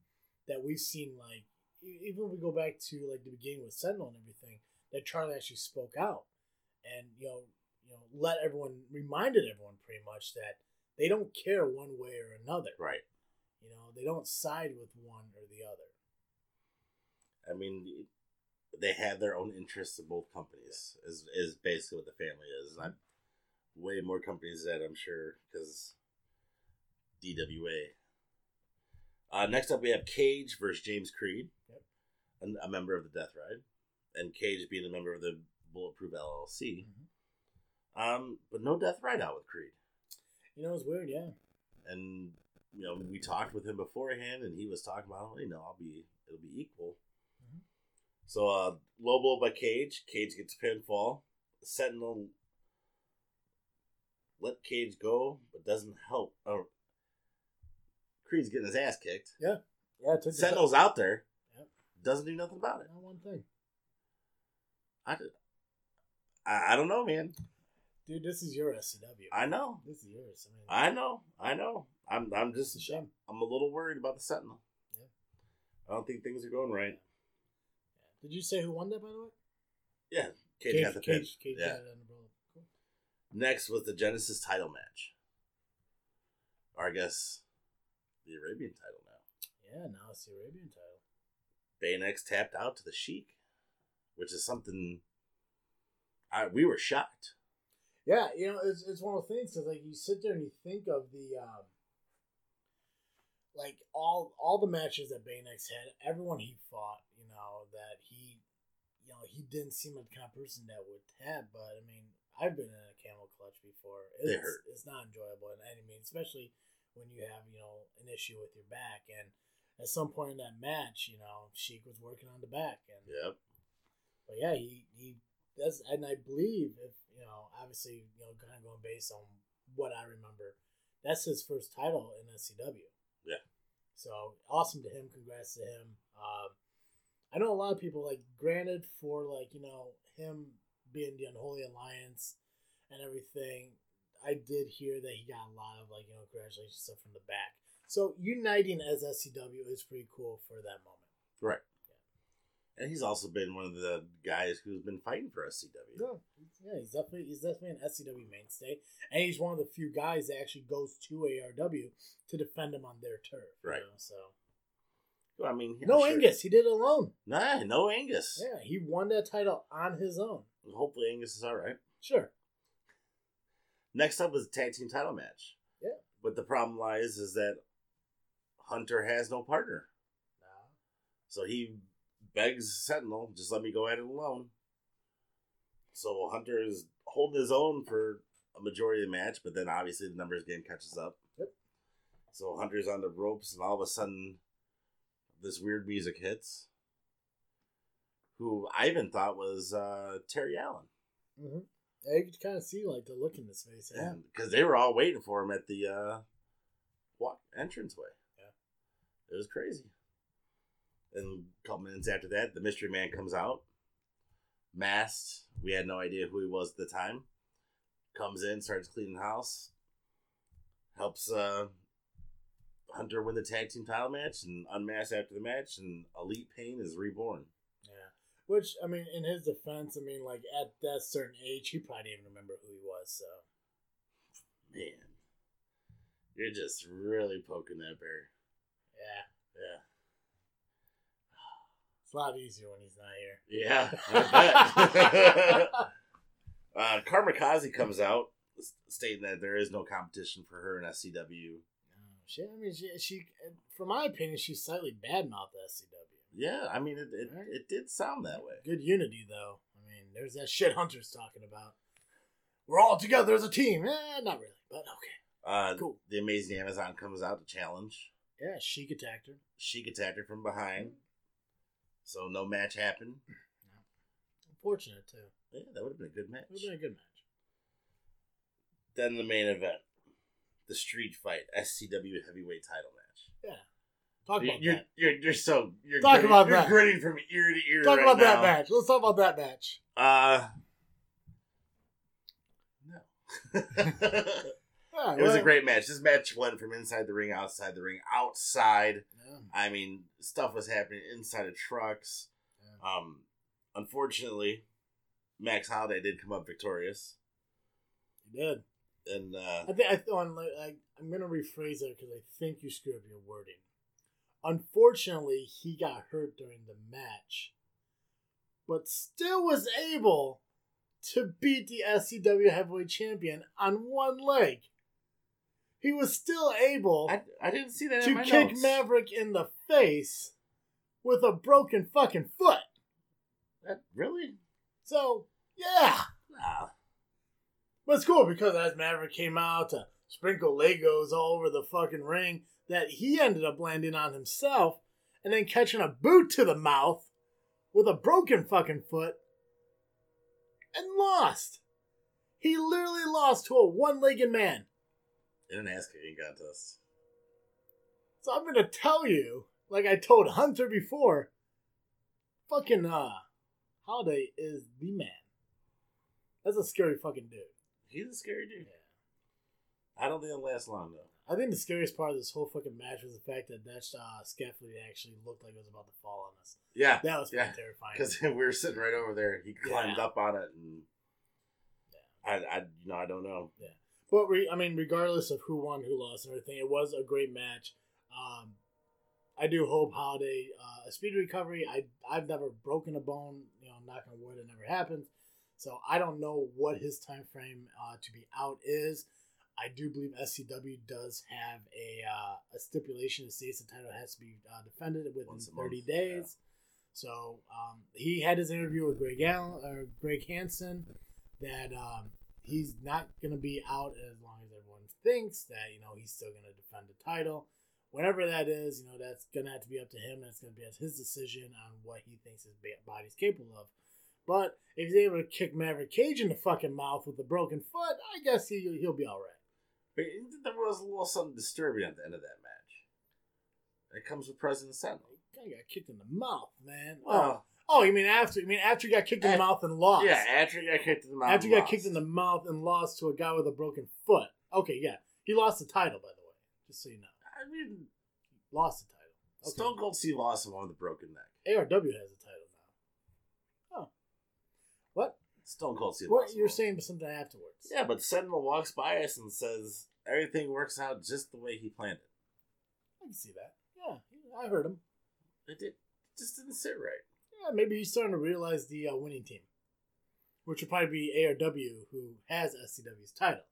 A: that we've seen like even if we go back to like the beginning with Sentinel and everything, that Charlie actually spoke out, and you know, you know, let everyone reminded everyone pretty much that they don't care one way or another.
B: Right.
A: You know, they don't side with one or the other.
B: I mean, they have their own interests in both companies. Is is basically what the family is. And I'm way more companies that I'm sure because DWA. Uh, next up, we have Cage versus James Creed,
A: Yep.
B: a, a member of the Death Ride, and Cage being a member of the Bulletproof LLC. Um, but no Death Ride out with Creed.
A: You know, it's weird, yeah.
B: and you know we talked with him beforehand, and he was talking about, you know, I'll be it'll be equal.
A: Mhm.
B: So uh, low blow by Cage. Cage gets pinfall. Sentinel let Cage go, but doesn't help. Oh, Creed's getting his ass kicked.
A: Yeah, it took
B: Sentinel's out there.
A: Yep.
B: Doesn't do nothing about it.
A: not one thing,
B: I, I, I don't know, man.
A: dude. This is your SCW.
B: I know.
A: This is yours. I mean,
B: I know. I know. I'm. I'm
A: it's a
B: just.
A: shame.
B: I'm a little worried about the Sentinel.
A: Yeah.
B: I don't think things are going right.
A: Did you say who won that, by the way?
B: Yeah, Cage, had the pin.
A: Cage, Cage
B: yeah.
A: had. Cool.
B: Next was the Genesis title match. Or I guess the Arabian title now.
A: Yeah, now it's the Arabian title.
B: Bayonex tapped out to the Sheik, which is something I, we were shocked.
A: Yeah, you know, it's, it's one of the things because like you sit there and you think of the um, like all all the matches that Bayonex had, everyone he fought, you know, that he, you know, he didn't seem like the kind of person that would tap. But I mean, I've been in a camel clutch before. It's,
B: They hurt.
A: It's not enjoyable in any means, especially when you have you know an issue with your back. And at some point in that match, you know, Sheik was working on the back, and
B: Yep.
A: but yeah, he he does, and I believe if you know, obviously, you know, kind of going based on what I remember, that's his first title in SCW.
B: Yeah.
A: So awesome to him. Congrats to him. Um, I know a lot of people like, granted, for like you know him being the unholy alliance and everything. I did hear that he got a lot of like you know congratulations stuff from the back. So uniting as SCW is pretty cool for that moment.
B: Right. And he's also been one of the guys who's been fighting for SCW.
A: Yeah, yeah, he's definitely he's definitely an SCW mainstay, and he's one of the few guys that actually goes to ARW to defend him on their turf. you
B: Right.
A: know, so
B: Well, I mean,
A: no
B: I'm sure-
A: Angus, he did it alone.
B: Nah, no Angus.
A: Yeah, he won that title on his own.
B: Hopefully, Angus is all right.
A: Sure.
B: Next up was a tag team title match.
A: Yeah.
B: But the problem lies is that Hunter has no partner. So he begs Sentinel, just let me go at it alone. So Hunter is holding his own for a majority of the match, but then obviously the numbers game catches up.
A: Yep.
B: So Hunter's on the ropes, and all of a sudden, this weird music hits. Who I even thought was uh, Terry Allen.
A: Mm-hmm. Yeah, you could kind of see like the look in his face. Yeah.
B: because they were all waiting for him at the uh, walk entranceway.
A: Yeah.
B: it was crazy. And a couple minutes after that, the mystery man comes out, masked. We had no idea who he was at the time. Comes in, starts cleaning the house, helps uh, Hunter win the tag team title match, and unmasked after the match, and Elite Pain is reborn.
A: Yeah. Which I mean, in his defense, I mean, like at that certain age, he probably didn't even remember who he was. So
B: Man, you're just really poking that bear.
A: yeah,
B: Yeah.
A: It's a lot easier when he's not here.
B: Yeah, I bet. uh, Karmakaze comes out stating that there is no competition for her in SCW.
A: No, she, I mean, she, she, from my opinion, she's slightly badmouthed SCW.
B: Yeah, I mean, it, it,
A: Right.
B: it did sound that way.
A: Good unity, though. I mean, there's that shit Hunter's talking about. We're all together as a team. Eh, not really, but okay.
B: Uh,
A: Cool.
B: The Amazing Amazon comes out to challenge.
A: Yeah, Sheik attacked her.
B: Sheik attacked her from behind, so no match happened.
A: Unfortunate, too.
B: Yeah, that would have been a good match.
A: Would have been a good match.
B: Then the main event, the street fight, SCW heavyweight title match.
A: Yeah. Talk
B: You're,
A: about
B: you're,
A: that.
B: you're, you're so you're
A: Talk
B: gritting,
A: about
B: you're
A: that.
B: gritting from ear to ear.
A: Talk
B: right
A: about that match. Let's talk about that match.
B: Uh, no.
A: Yeah,
B: it was a great match. This match went from inside the ring, outside the ring, outside
A: Yeah.
B: I mean, stuff was happening inside of trucks.
A: Yeah.
B: Um, unfortunately, Max Holiday did come up victorious,
A: He did.
B: and uh,
A: I think I th- on, like, I, I'm gonna rephrase that because I think you screwed up your wording. Unfortunately, he got hurt during the match, but still was able to beat the SCW Heavyweight Champion on one leg. He was still able
B: I, I didn't see that
A: to kick
B: notes.
A: Maverick in the face with a broken fucking foot.
B: That, really?
A: So yeah.
B: Nah.
A: But it's cool because as Maverick came out to sprinkle Legos all over the fucking ring, that he ended up landing on himself and then catching a boot to the mouth with a broken fucking foot and lost. He literally lost to a one legged man.
B: In an ass kicking contest.
A: So I'm gonna tell you, like I told Hunter before, fucking uh Holiday is the man. That's a scary fucking dude.
B: He's a scary dude. I don't think it'll last long though.
A: I think the scariest part of this whole fucking match was the fact that that uh, scaffolding actually looked like it was about to fall on us.
B: Yeah,
A: That was
B: Yeah,
A: pretty terrifying.
B: because we were sitting right over there. He climbed
A: Yeah.
B: up on it, and I, I, you know, I don't know.
A: But re- I mean, regardless of who won, who lost, and everything, it was a great match. Um, I do hope Holiday uh, a speedy recovery. I I've never broken a bone. You know, knock on wood, it never happened. So I don't know what his time frame uh, to be out is. I do believe SCW does have a uh, a stipulation that states the title has to be uh, defended within
B: Once
A: thirty
B: month,
A: days. So um, he had his interview with Greg Allen or Greg Hansen that um, he's not going to be out as long as everyone thinks that you know he's still going to defend the title. Whenever that is, you know that's going to have to be up to him, and it's going to be his decision on what he thinks his body's capable of. But if he's able to kick Maverick Cage in the fucking mouth with a broken foot, I guess he he'll be all right.
B: But there was a little something disturbing at the end of that match. It comes with President Sentinel.
A: Guy got kicked in the mouth, man.
B: Well,
A: oh, you mean after? You mean after he got kicked in the
B: Af-
A: mouth and lost?
B: yeah, after he got kicked in the mouth.
A: after he got
B: lost.
A: kicked in the mouth and lost to a guy with a broken foot. Okay, yeah, he lost the title by the way, just so you know,
B: I mean,
A: lost the title. Okay.
B: Stone Cold Steve Austin won with a broken neck.
A: ARW has the title now. Oh, what?
B: Stone Cold Steve
A: What
B: Austin.
A: you're saying something afterwards?
B: Yeah, but Sentinel walks by us and says everything works out just the way he planned it.
A: I can see that. Yeah, I heard him.
B: It did, just didn't sit right.
A: Yeah, maybe he's starting to realize the uh, winning team, which would probably be ARW, who has SCW's title.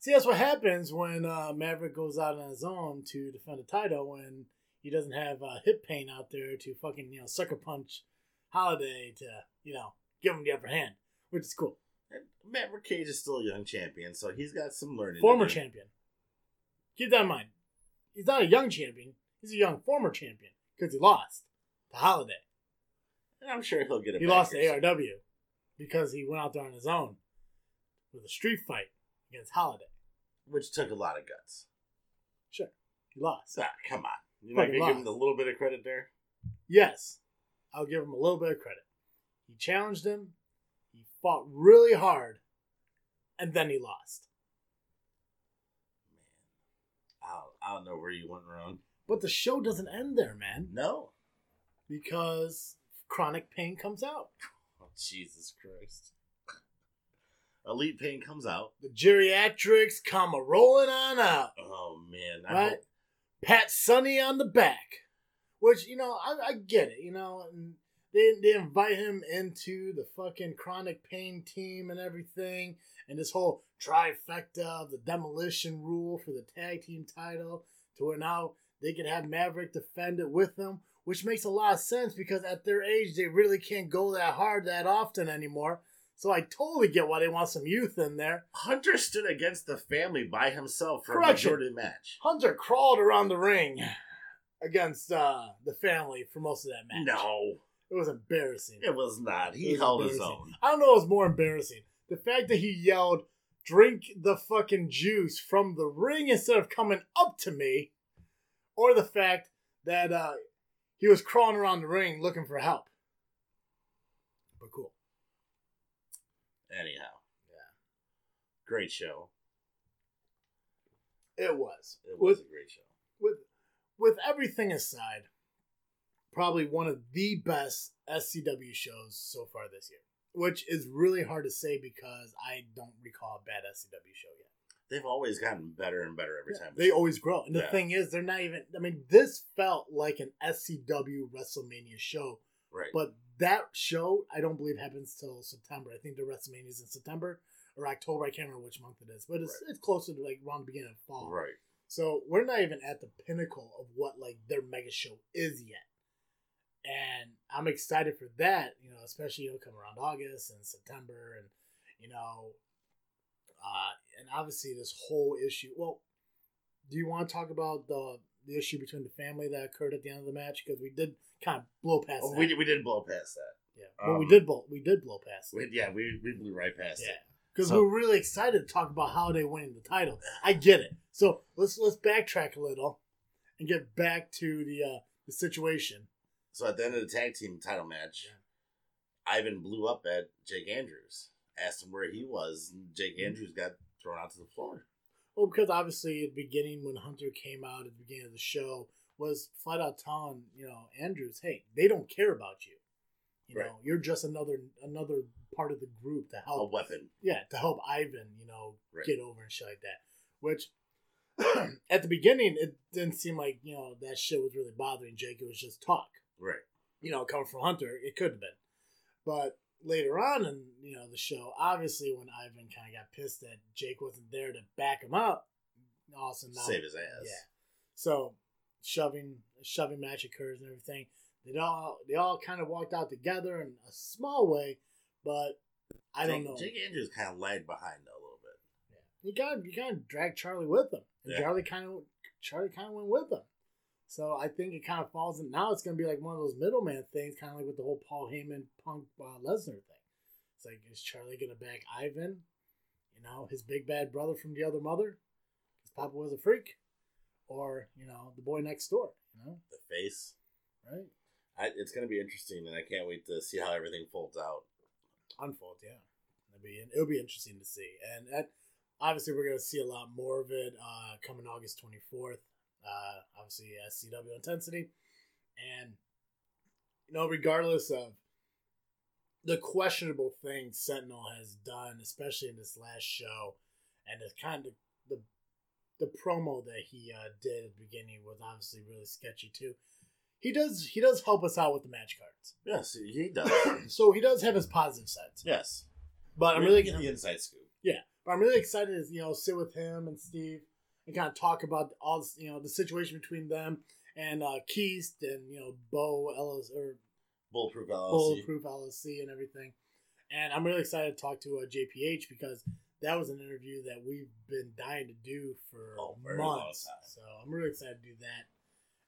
A: See, that's what happens when uh, Maverick goes out on his own to defend a title when he doesn't have uh, hip pain out there to fucking you know sucker punch Holiday to you know give him the upper hand, which is cool.
B: And Maverick Cage is still a young champion, so he's got some learning.
A: Former champion. Keep that in mind. He's not a young champion. He's a young former champion because he lost to Holiday.
B: And I'm sure he'll get it.
A: He lost to. ARW because he went out there on his own with a street fight against Holiday.
B: which took a lot of guts.
A: Sure, he lost.
B: Ah, come on,
A: you
B: might give him a little bit of credit there.
A: Yes, I'll give him a little bit of credit. He challenged him. He fought really hard, and then he lost.
B: Man, I don't, I don't know where you went wrong.
A: But the show doesn't end there, man,
B: No,
A: because chronic pain comes out.
B: oh, Jesus Christ. Elite Pain comes out.
A: The geriatrics come a rolling on out.
B: Oh man, I
A: right?
B: hope-
A: Pat Sonny on the back, which you know I, I get it. You know, and they they invite him into the fucking chronic pain team and everything, and this whole trifecta of the demolition rule for the tag team title, to where now they can have Maverick defend it with them, which makes a lot of sense because at their age they really can't go that hard that often anymore. So I totally get why they want some youth in there.
B: Hunter stood against the family by himself for
A: Correction.
B: a majority of the match.
A: Hunter crawled around the ring against uh, the family for most of that match.
B: No,
A: It was embarrassing.
B: it was not. He
A: was
B: held his own.
A: I don't know what was more embarrassing. The fact that he yelled, drink the fucking juice from the ring instead of coming up to me, or the fact that uh, he was crawling around the ring looking for help. But cool.
B: Anyhow,
A: Yeah.
B: great show.
A: It was.
B: It
A: Was,
B: was a great show.
A: with with everything aside, probably one of the best SCW shows so far this year, which is really hard to say because I don't recall a bad SCW show yet.
B: They've always gotten better and better every time.
A: They always grow. And the
B: Yeah.
A: thing is, they're not even, I mean, this felt like an SCW WrestleMania show,
B: right.
A: but that show, I don't believe happens till September. I think the WrestleMania is in September or October. I can't remember which month it is, but it's, it's closer to like around the beginning of fall.
B: right.
A: So we're not even at the pinnacle of what like their mega show is yet. And I'm excited for that, you know, especially you know, come around August and September and you know uh and obviously this whole issue well, do you want to talk about the the issue between the family that occurred at the end of the match? Because we did kind of blow past
B: Oh,
A: that.
B: we, did- we did blow past that.
A: yeah. But we
B: um,
A: did blow we did blow past it.
B: We, yeah, we, we blew right past
A: Yeah.
B: it.
A: Because
B: So-
A: we're really excited to talk about how they winning the title. I get it. So let's let's backtrack a little and get back to the uh, the situation.
B: So at the end of the tag team title match, Ivan blew up at Jake Andrews, asked him where he was, and Jake
A: Mm-hmm.
B: Andrews got thrown out to the floor.
A: Well, because obviously at the beginning when Hunter came out at the beginning of the show was flat out telling you know Andrews, hey, they don't care about you. You
B: Right.
A: know, you're just another another part of the group to help A
B: weapon.
A: yeah, to help Ivan, you know,
B: Right.
A: get over and shit like that. Which at the beginning it didn't seem like you know that shit was really bothering Jake. It was just talk.
B: Right.
A: you know, coming from Hunter, it could have been. But later on in you know the show, obviously when Ivan kind of got pissed that Jake wasn't there to back him up, also now
B: Save his ass.
A: yeah. So shoving shoving match occurs and everything. They all they all kind of walked out together in a small way, but I don't
B: Jake,
A: know.
B: Jake Andrews kind of lagged behind though, a little bit.
A: Yeah, you got you kind of dragged Charlie with him, and
B: Yeah.
A: Charlie kind of Charlie kind of went with him. So I think it kind of falls in. Now it's going to be like one of those middleman things, kind of like with the whole Paul Heyman Punk uh, Lesnar thing. It's like is Charlie going to back Ivan? You know, his big bad brother from the other mother, because Papa was a freak, or you know, the boy next door. You know,
B: The face.
A: right?
B: I, it's going to be interesting, and I can't wait to see how everything folds out.
A: unfold. Yeah, it'll be it'll be interesting to see, and that, obviously we're gonna see a lot more of it uh, coming August twenty fourth. Uh, obviously SCW Intensity, and you know regardless of the questionable things Sentinel has done, especially in this last show, and the kind of the the promo that he uh, did at the beginning was obviously really sketchy too. He does he does help us out with the match cards,
B: Yes, he does.
A: so he does have his positive sides.
B: yes.
A: But I'm really
B: getting the inside scoop.
A: Yeah, but I'm really excited to you know sit with him and Steve and kind of talk about all this, you know the situation between them and uh, Keith and you know Bo Ellis or
B: Bulletproof LLC.
A: Bulletproof LLC and everything. And I'm really excited to talk to uh, JPH because that was an interview that we've been dying to do for
B: Oh,
A: months. So I'm really excited to do that.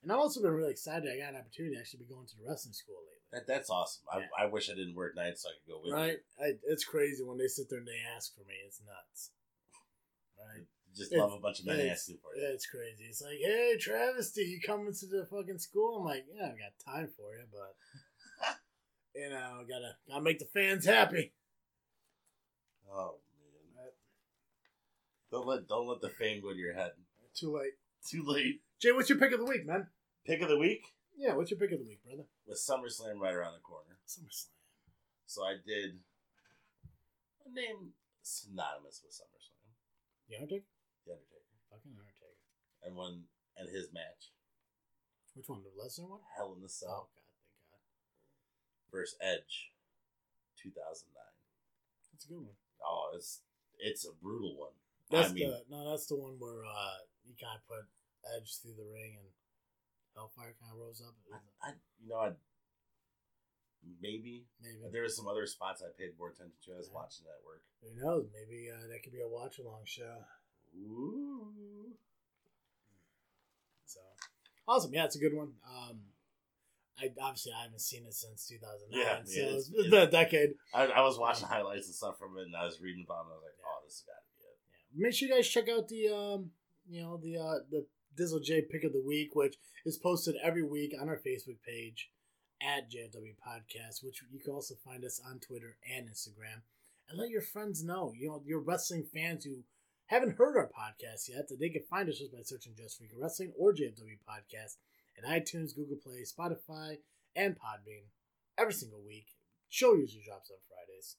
A: And I've also been really excited. I got an opportunity to actually be going to the wrestling school lately.
B: That, that's awesome.
A: Yeah.
B: I, I wish I didn't work nights so I could go with
A: Right? I, it's crazy when they sit there and they ask for me. It's nuts. Right?
B: Just love a bunch of men asking for you.
A: Yeah, it's crazy. It's like, hey, Travesty, you coming to the fucking school? I'm like, yeah, I've got time for you, but you know, gotta gotta make the fans happy.
B: Oh man! Don't let don't let the fame go to your head.
A: Too late.
B: Too late.
A: Jay, what's your pick of the week, man?
B: Pick of the week
A: Yeah, what's your pick of the week, brother?
B: with SummerSlam right around the corner.
A: SummerSlam.
B: So I did a name synonymous with SummerSlam,
A: The Undertaker?
B: The Undertaker,
A: Fucking Undertaker.
B: and one and his match,
A: Which one? The Lesnar one?
B: Hell in the Cell.
A: Oh God, thank God.
B: versus Edge, two thousand nine.
A: That's a good one.
B: Oh, it's it's a brutal one.
A: That's
B: I mean,
A: the no, that's the one where uh you kind of put Edge through the ring and Hellfire kind of rose up.
B: I, I you know I maybe
A: Maybe
B: there were some other spots I paid more attention to. I was
A: Yeah.
B: watching that work.
A: who knows? Maybe uh, that could be a watch along show.
B: Ooh.
A: So awesome, yeah, it's a good one. Um, I obviously I haven't seen it since 2009,
B: Yeah,
A: so
B: yeah,
A: it's,
B: it's-
A: it's been a decade.
B: I, I was watching highlights and stuff from it, and I was reading about it. And I was like, "Oh, this has got to be it."
A: Yeah. Make sure you guys check out the um, you know, the uh, the Dizzle J pick of the week, which is posted every week on our Facebook page at JFW Podcast, which you can also find us on Twitter and Instagram. And let your friends know, you know, your wrestling fans who haven't heard our podcast yet, they can find us just by searching Just Freaking Wrestling or JFW Podcast at iTunes, Google Play, Spotify, and Podbean every single week. Show usually drops on Fridays.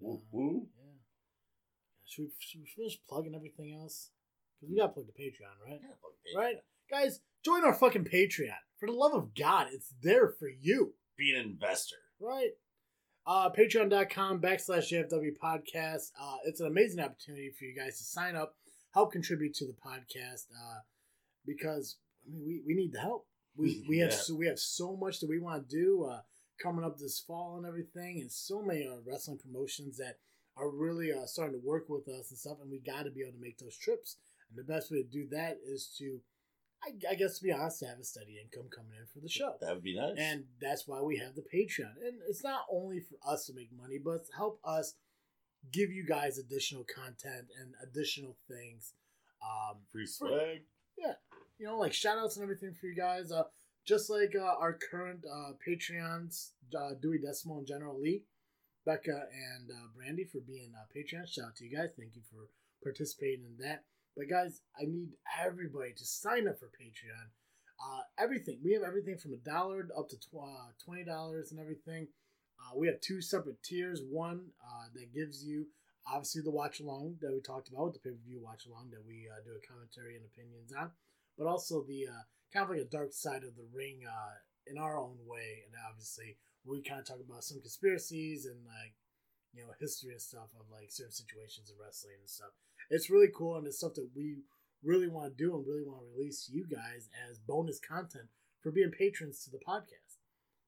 A: And,
B: Woo,
A: uh,
B: woo.
A: yeah. Should we, should we finish plugging everything else? Because we got to plug the Patreon, right? Right? Guys, join our fucking Patreon. For the love of God, it's there for you.
B: Be an investor.
A: Right? Uh, Patreon.com backslash JFW podcast. Uh, it's an amazing opportunity for you guys to sign up, help contribute to the podcast, uh, because I mean we, we need the help. We we have
B: Yeah.
A: so we have so much that we want to do uh, coming up this fall and everything, and so many uh, wrestling promotions that are really uh, starting to work with us and stuff, and we got to be able to make those trips. And the best way to do that is to, I, I guess, to be honest, to have a steady income coming in for the show.
B: That would be nice.
A: And that's why we have the Patreon. And it's not only for us to make money, but to help us give you guys additional content and additional things. Um,
B: free swag. Yeah.
A: You know, like shout outs and everything for you guys. Uh, just like uh, our current uh, Patreons, uh, Dewey Decimal and General Lee, Becca and uh, Brandy for being uh, Patreon. Shout out to you guys. Thank you for participating in that. But guys, I need everybody to sign up for Patreon. Uh, everything we have everything from a dollar up to tw- uh, twenty dollars and everything. Uh, we have two separate tiers. One uh, that gives you obviously the watch along that we talked about the pay per view watch along that we uh, do a commentary and opinions on, but also the uh, kind of like a dark side of the ring in our own way. And obviously, we kind of talk about some conspiracies and like you know history and stuff of like certain situations in wrestling and stuff. It's really cool and it's stuff that we really want to do and really want to release you guys as bonus content for being patrons to the podcast.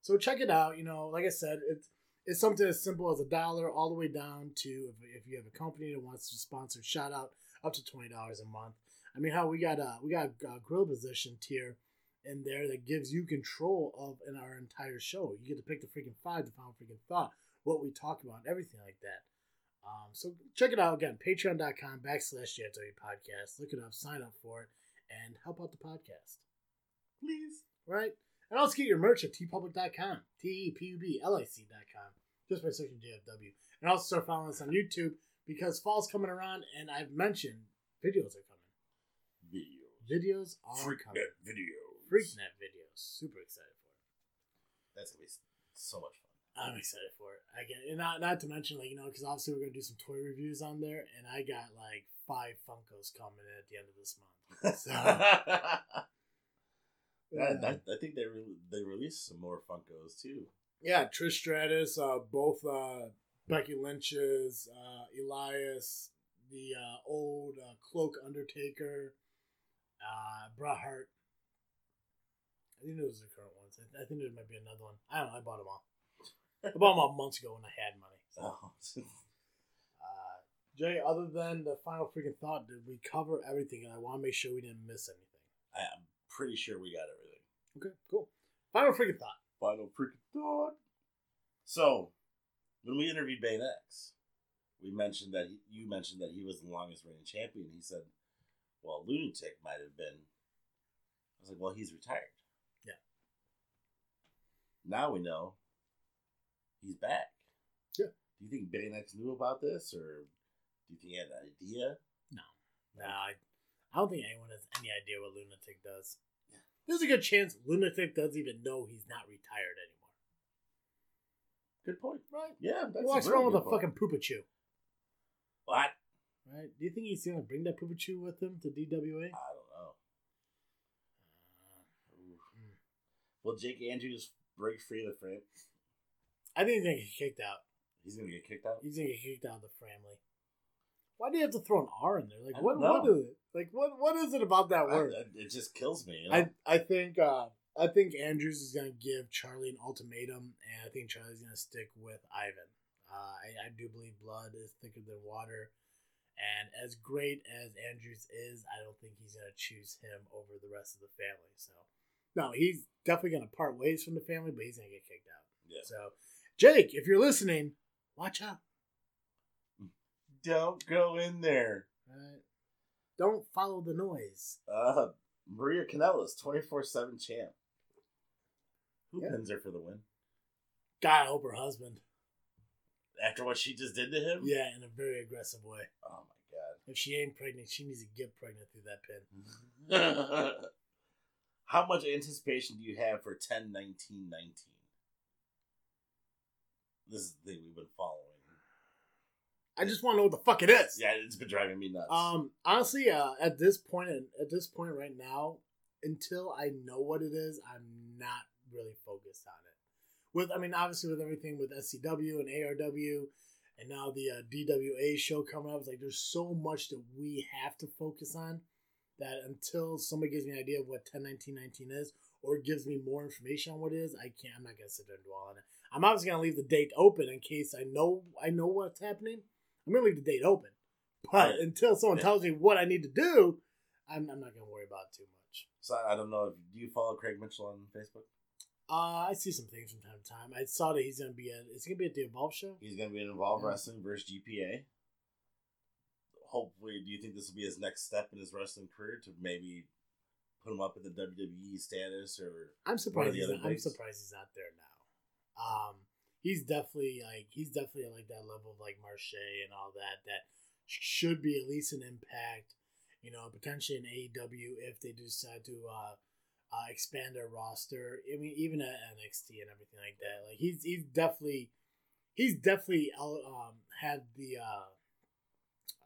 A: So check it out. You know, like I said, it's it's something as simple as a dollar all the way down to if, if you have a company that wants to sponsor shout out up to twenty dollars a month. I mean, how we got a we got a grill position tier in there that gives you control of in our entire show. You get to pick the freaking five, the final freaking thought, what we talk about, everything like that. Um, so check it out again, patreon.com backslash JFW podcast. Look it up, sign up for it, and help out the podcast.
B: Please.
A: Right? And also get your merch at tpublic.com, T E P U B L I C.com, just by searching JFW. And also start following us on YouTube because fall's coming around, and I've mentioned videos are coming.
B: Video.
A: Videos are coming.
B: Freaknet video.
A: Freaknet videos. Super excited for it.
B: That's gonna be so much fun.
A: I'm excited for it. I get and not not to mention like you know because obviously we're gonna do some toy reviews on there, and I got like five Funkos coming in at the end of this month. So
B: Yeah, I think they re- they released some more Funkos too.
A: yeah, Trish Stratus, uh, both uh, Becky Lynch's, uh, Elias, the uh, old uh, Cloak Undertaker, uh, Bret Hart. I think those are the current ones. I, I think there might be another one. I don't know. I bought them all. I bought them all months ago when I had money. So.
B: Oh,
A: Uh, Jay, other than the final freaking thought, did we cover everything? And I want to make sure we didn't miss anything.
B: I'm pretty sure we got everything.
A: Okay, cool. Final freaking thought.
B: Final freaking thought. So, when we interviewed Bane X, we mentioned that he, you mentioned that he was the longest reigning champion. He said, "Well, Lunatic might have been." I was like, "Well, he's retired."
A: Yeah.
B: Now we know he's back.
A: Yeah.
B: Do you think Bane X knew about this, or do you think he had an idea?
A: No, no, I, I don't think anyone has any idea what Lunatic does. Yeah. There's a good chance Lunatic doesn't even know he's not retired anymore.
B: Good point.
A: Right?
B: Yeah, that's
A: He walks
B: a very
A: with a
B: point.
A: fucking poopachu.
B: What?
A: Right? Do you think he's gonna bring that poopachu with him to DWA?
B: I don't know.
A: Uh.
B: Will Jake Andrews break free of the frame?
A: I think he's gonna get kicked out.
B: He's gonna get kicked out.
A: He's gonna get kicked out of the family. Why do you have to throw an R in there? Like
B: I
A: what?
B: know.
A: is it? Like what? What is it about that
B: I-
A: word?
B: I- it just kills me. You know?
A: I I think uh, I think Andrews is gonna give Charlie an ultimatum, and I think Charlie's gonna stick with Ivan. Uh, I, I do believe blood is thicker than water, and as great as Andrews is, I don't think he's gonna choose him over the rest of the family. So, no, he's definitely gonna part ways from the family, but he's gonna get kicked out.
B: yeah.
A: So, Jake, if you're listening, watch out.
B: Don't go in there.
A: Right? Don't follow the noise.
B: Uh, Maria Kanellis, twenty four seven champ. Who
A: Yeah.
B: pins her for the win?
A: God, I hope her husband.
B: After what she just did to him?
A: Yeah, in a very aggressive way.
B: Oh my god.
A: If she ain't pregnant, she needs to get pregnant through that pin.
B: How much anticipation do you have for 10 19 19? This is the thing we've been following.
A: I just want to know what the fuck it is.
B: Yeah, it's been driving me nuts.
A: Um, honestly, uh, at this point, at this point right now, until I know what it is, I'm not really focused on it. With, I mean, obviously with everything with SCW and ARW, and now the uh, DWA show coming up, it's like there's so much that we have to focus on that until somebody gives me an idea of what 101919 is or gives me more information on what it is, I can't. I'm not gonna sit there and dwell on it. I'm obviously gonna leave the date open in case I know I know what's happening. I'm gonna leave the date open, but until someone
B: Yeah.
A: tells me what I need to do, I'm, I'm not gonna worry about it too much.
B: so I don't know. If, do you follow Craig Mitchell on Facebook?
A: Uh, I see some things from time to time. I saw that he's gonna be at. Is he gonna be at the Evolve show?
B: He's going to be in Evolve
A: Yeah.
B: Wrestling versus GPA. Hopefully, do you think this will be his next step in his wrestling career to maybe put him up in the WWE status or
A: I'm surprised.
B: the
A: He's
B: other
A: not, I'm surprised he's not there now. Um, he's definitely like he's definitely like that level of like Marche and all that. That should be at least an impact. You know, potentially an AEW if they decide to uh, uh, expand their roster. I mean, even at NXT and everything like that. Like he's he's definitely he's definitely um, had the uh,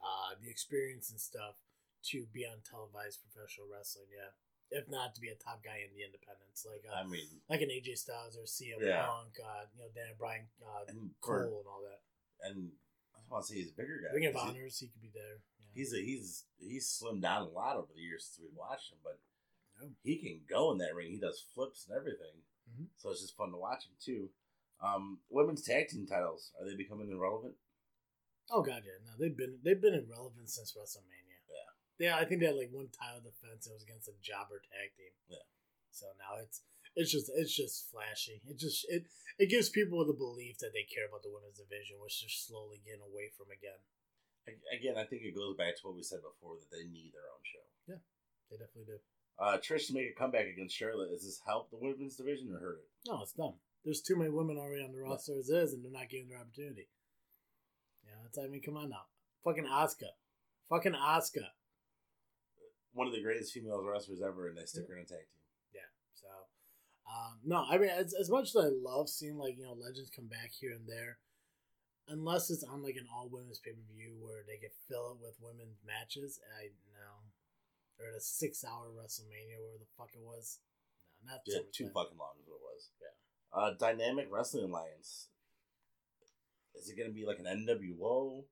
A: uh, the experience and stuff to be on televised professional wrestling. Yeah, if not to be a top guy in the independents, like uh,
B: I mean,
A: like an AJ Styles or CM
B: Yeah.
A: Punk, uh, you know, Dan Bryan, uh,
B: and
A: Cole,
B: for,
A: and all that.
B: and I just want to say he's a bigger guy.
A: Ring of
B: he-
A: Honors, he could be there. Yeah.
B: He's a he's he's slimmed down a lot over the years since we watched him, but
A: Yeah.
B: he can go in that ring. He does flips and everything,
A: Mhm.
B: so it's just fun to watch him too. Um, women's tag team titles are they becoming irrelevant?
A: Oh god, yeah. No, they've been they've been irrelevant since WrestleMania.
B: Yeah.
A: I think they had like one title defense. It was against a jobber tag team.
B: Yeah.
A: So now it's it's just it's just flashy. It just it it gives people the belief that they care about the women's division, which they're slowly getting away from again.
B: Again, I think it goes back to what we said before that they need their own show.
A: Yeah, they definitely do.
B: Uh, Trish to make a comeback against Charlotte. Does this help the women's division or hurt it?
A: No, it's dumb. There's too many women already on the roster as is, and they're not getting their opportunity. Yeah, that's I mean, come on now, fucking Asuka, fucking Asuka.
B: One of the greatest female wrestlers ever, and they stick her in a tag team.
A: Yeah. So, um, no, I mean, as, as much as I love seeing like you know legends come back here and there, unless it's on like an all women's pay per view where they can fill it with women's matches, I know, or at a six hour WrestleMania, where the fuck it was. No, not
B: Yeah, too fucking long as it was.
A: Yeah.
B: Uh, Dynamic Wrestling Alliance. Is it going to be like an NWO?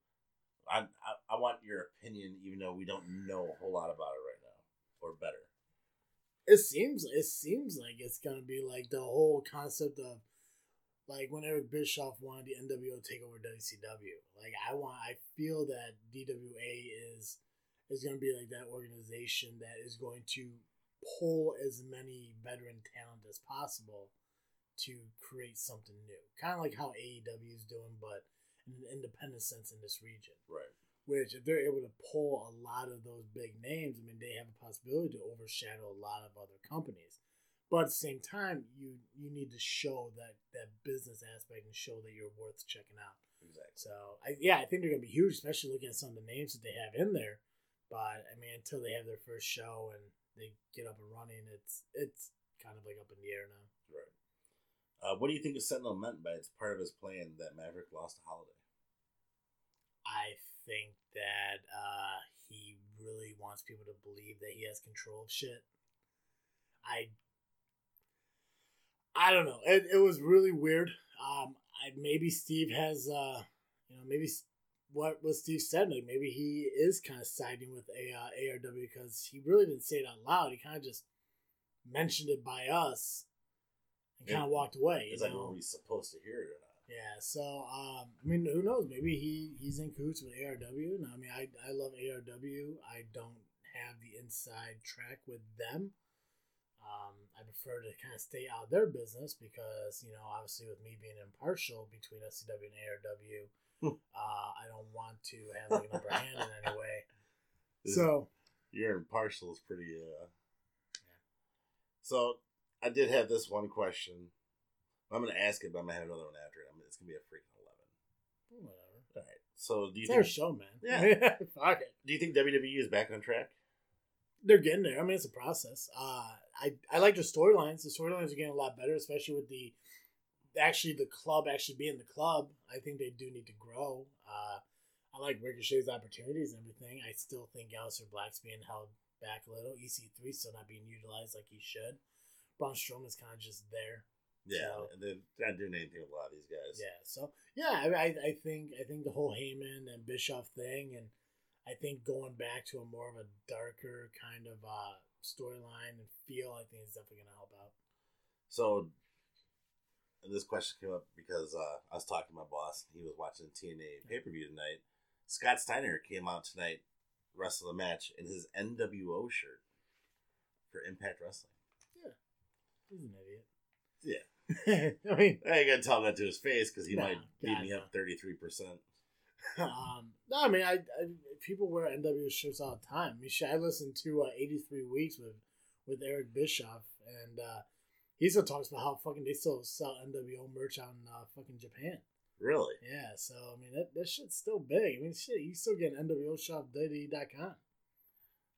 B: I, I I want your opinion, even though we don't know a whole lot about it right now, or better.
A: It seems it seems like it's gonna be like the whole concept of like when Eric Bischoff wanted the NWO to take over WCW. Like I want I feel that DWA is is gonna be like that organization that is going to pull as many veteran talent as possible to create something new. Kind of like how AEW is doing, but in an independent sense in this region
B: Right.
A: which if they're able to pull a lot of those big names, I mean, they have a possibility to overshadow a lot of other companies. But at the same time, you you need to show that that business aspect and show that you're worth checking out.
B: Exactly.
A: So, I, yeah, I think they're gonna be huge, especially looking at some of the names that they have in there. But I mean, until they have their first show and they get up and running, it's it's kind of like up in the air now.
B: Right. Uh, what do you think of Sentinel meant by it's part of his plan that Maverick lost to Holiday?
A: I think that uh, he really wants people to believe that he has control of shit. I I don't know. It, it was really weird. Um, I maybe Steve has uh, you know, maybe what was Steve said. Like maybe he is kind of siding with a uh, ARW because he really didn't say it out loud. He kind of just mentioned it by us and kind of walked away. You
B: like,
A: know?
B: were we supposed to hear it or not?
A: Yeah, so um, I mean, who knows? Maybe he he's in cahoots with ARW. No, I mean, I I love ARW. I don't have the inside track with them. Um, I prefer to kind of stay out of their business because you know, obviously, with me being impartial between SCW and ARW, uh, I don't want to have like an upper hand in any way.
B: Is-
A: So
B: Your impartial is pretty. Uh... Yeah. So I did have this one question. I'm going to ask it, but I'm going to have another one after it. I mean, it's going to be a freaking eleven.
A: whatever.
B: All right. So do you
A: It's
B: think
A: show, man.
B: Yeah.
A: Fuck it.
B: do you think WWE is back on track?
A: They're getting there. I mean, it's a process. Uh, I I like the storylines. The storylines are getting a lot better, especially with the actually the club actually being the club. I think they do need to grow. Uh, I like Ricochet's opportunities and everything. I still think Aleister Black's being held back a little. EC3 still not being utilized like he should. Braun Strowman's kind of just there.
B: Yeah,
A: So-
B: and they're not doing anything with a lot of these guys.
A: Yeah. So yeah, I, I think I think the whole Heyman and Bischoff thing, and I think going back to a more of a darker kind of uh, storyline and feel, I think is definitely gonna help out.
B: So, and this question came up because uh, I was talking to my boss. and He was watching TNA pay per view tonight. Scott Steiner came out tonight, wrestled a match in his NWO shirt for Impact Wrestling.
A: He's an idiot.
B: Yeah.
A: I mean,
B: I ain't gonna tell that to his face because he
A: Nah,
B: might beat
A: God,
B: me up thirty three percent.
A: um, no, I mean, I, I people wear NWO shirts all the time. I mean, I listened to uh, 83 Weeks with with Eric Bischoff, and uh, he still talks about how fucking they still sell NWO merch on uh, fucking Japan.
B: Really?
A: Yeah, so I mean that, that shit's still big. I mean shit, you still get NWO shop WWE.com.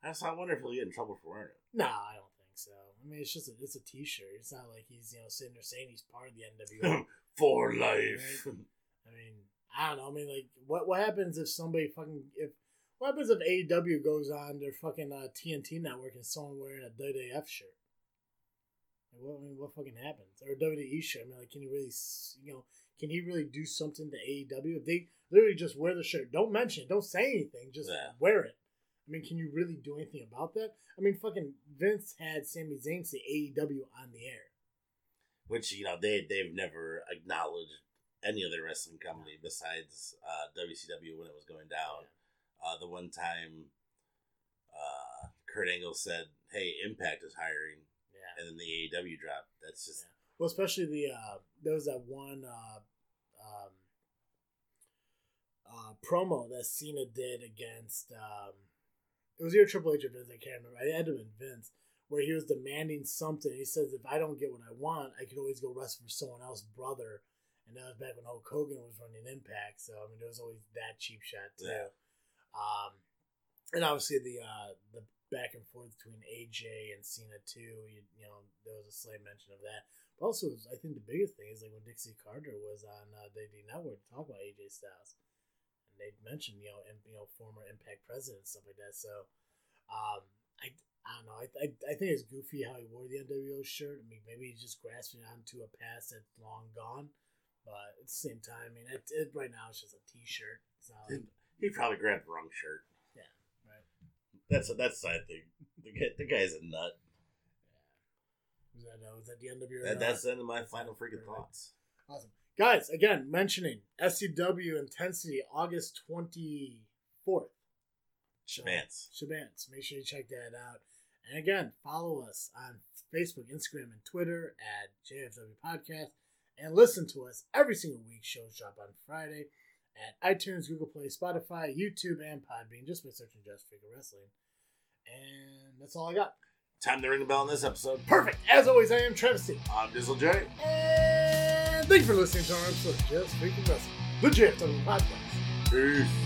B: I just I wonder if he'll get in trouble for wearing it.
A: No, I don't think so. I mean it's just a, it's a t shirt. It's not like he's, you know, sitting there saying he's part of the NWO.
B: For life.
A: I mean, I don't know. I mean like what what happens if somebody fucking if what happens if AEW goes on their fucking uh, TNT network and someone wearing a WWF shirt? Like, what, I mean, what fucking happens? Or a WWE shirt? I mean, like, can you really, you know, can he really do something to AEW? If they literally just wear the shirt, don't mention it, don't say anything, just
B: Yeah.
A: wear it. I mean, can you really do anything about that? I mean, fucking Vince had Sami Zayn say AEW on the air.
B: Which you know they they've never acknowledged any other wrestling company besides uh, WCW when it was going down. Uh, the one time uh, Kurt Angle said, "Hey, Impact is hiring,"
A: Yeah.
B: and then the AEW dropped. That's just
A: Yeah. Well, especially the uh, there was that one uh, um, uh, promo that Cena did against um, it was either Triple H or Vince. I can't remember. It had to have been Vince, where he was demanding something. He says, "If I don't get what I want, I can always go wrestle for someone else's brother." And that was back when Hulk Hogan was running Impact. So I mean, there was always that cheap shot too.
B: Yeah.
A: Um, and obviously the uh, the back and forth between AJ and Cena too. You, you know, there was a slight mention of that. But also, I think the biggest thing is like when Dixie Carter was on uh, the Network to talk about AJ Styles, and they mentioned you know, and, you know, former Impact president and stuff like that. So, um, I. I don't know. I, I, I think it's goofy how he wore the NWO shirt. I mean, maybe he's just grasping onto a past that's long gone. But at the same time, I mean, it, it, right now it's just a T-shirt. Like,
B: he probably grabbed the wrong shirt.
A: Yeah, right?
B: That's that's the side thing. The guy, the guy's a nut. Yeah.
A: Was that, uh, was that the end of your?
B: That, that's the end of my final freaking thoughts.
A: Awesome. Guys, again, mentioning SCW Intensity August 24th.
B: Shabans.
A: Shabans. Make sure you check that out. And again, follow us on Facebook, Instagram, and Twitter at JFW Podcast. And listen to us every single week. Shows drop on Friday at iTunes, Google Play, Spotify, YouTube, and Podbean. Just by searching Just Freaking Wrestling. And that's all I got.
B: Time to ring the bell on this episode.
A: Perfect. As always, I am Travis.
B: I'm Dizzle J.
A: And thank you for listening to our episode of Just Freaking Wrestling, the JFW Podcast.
B: Peace.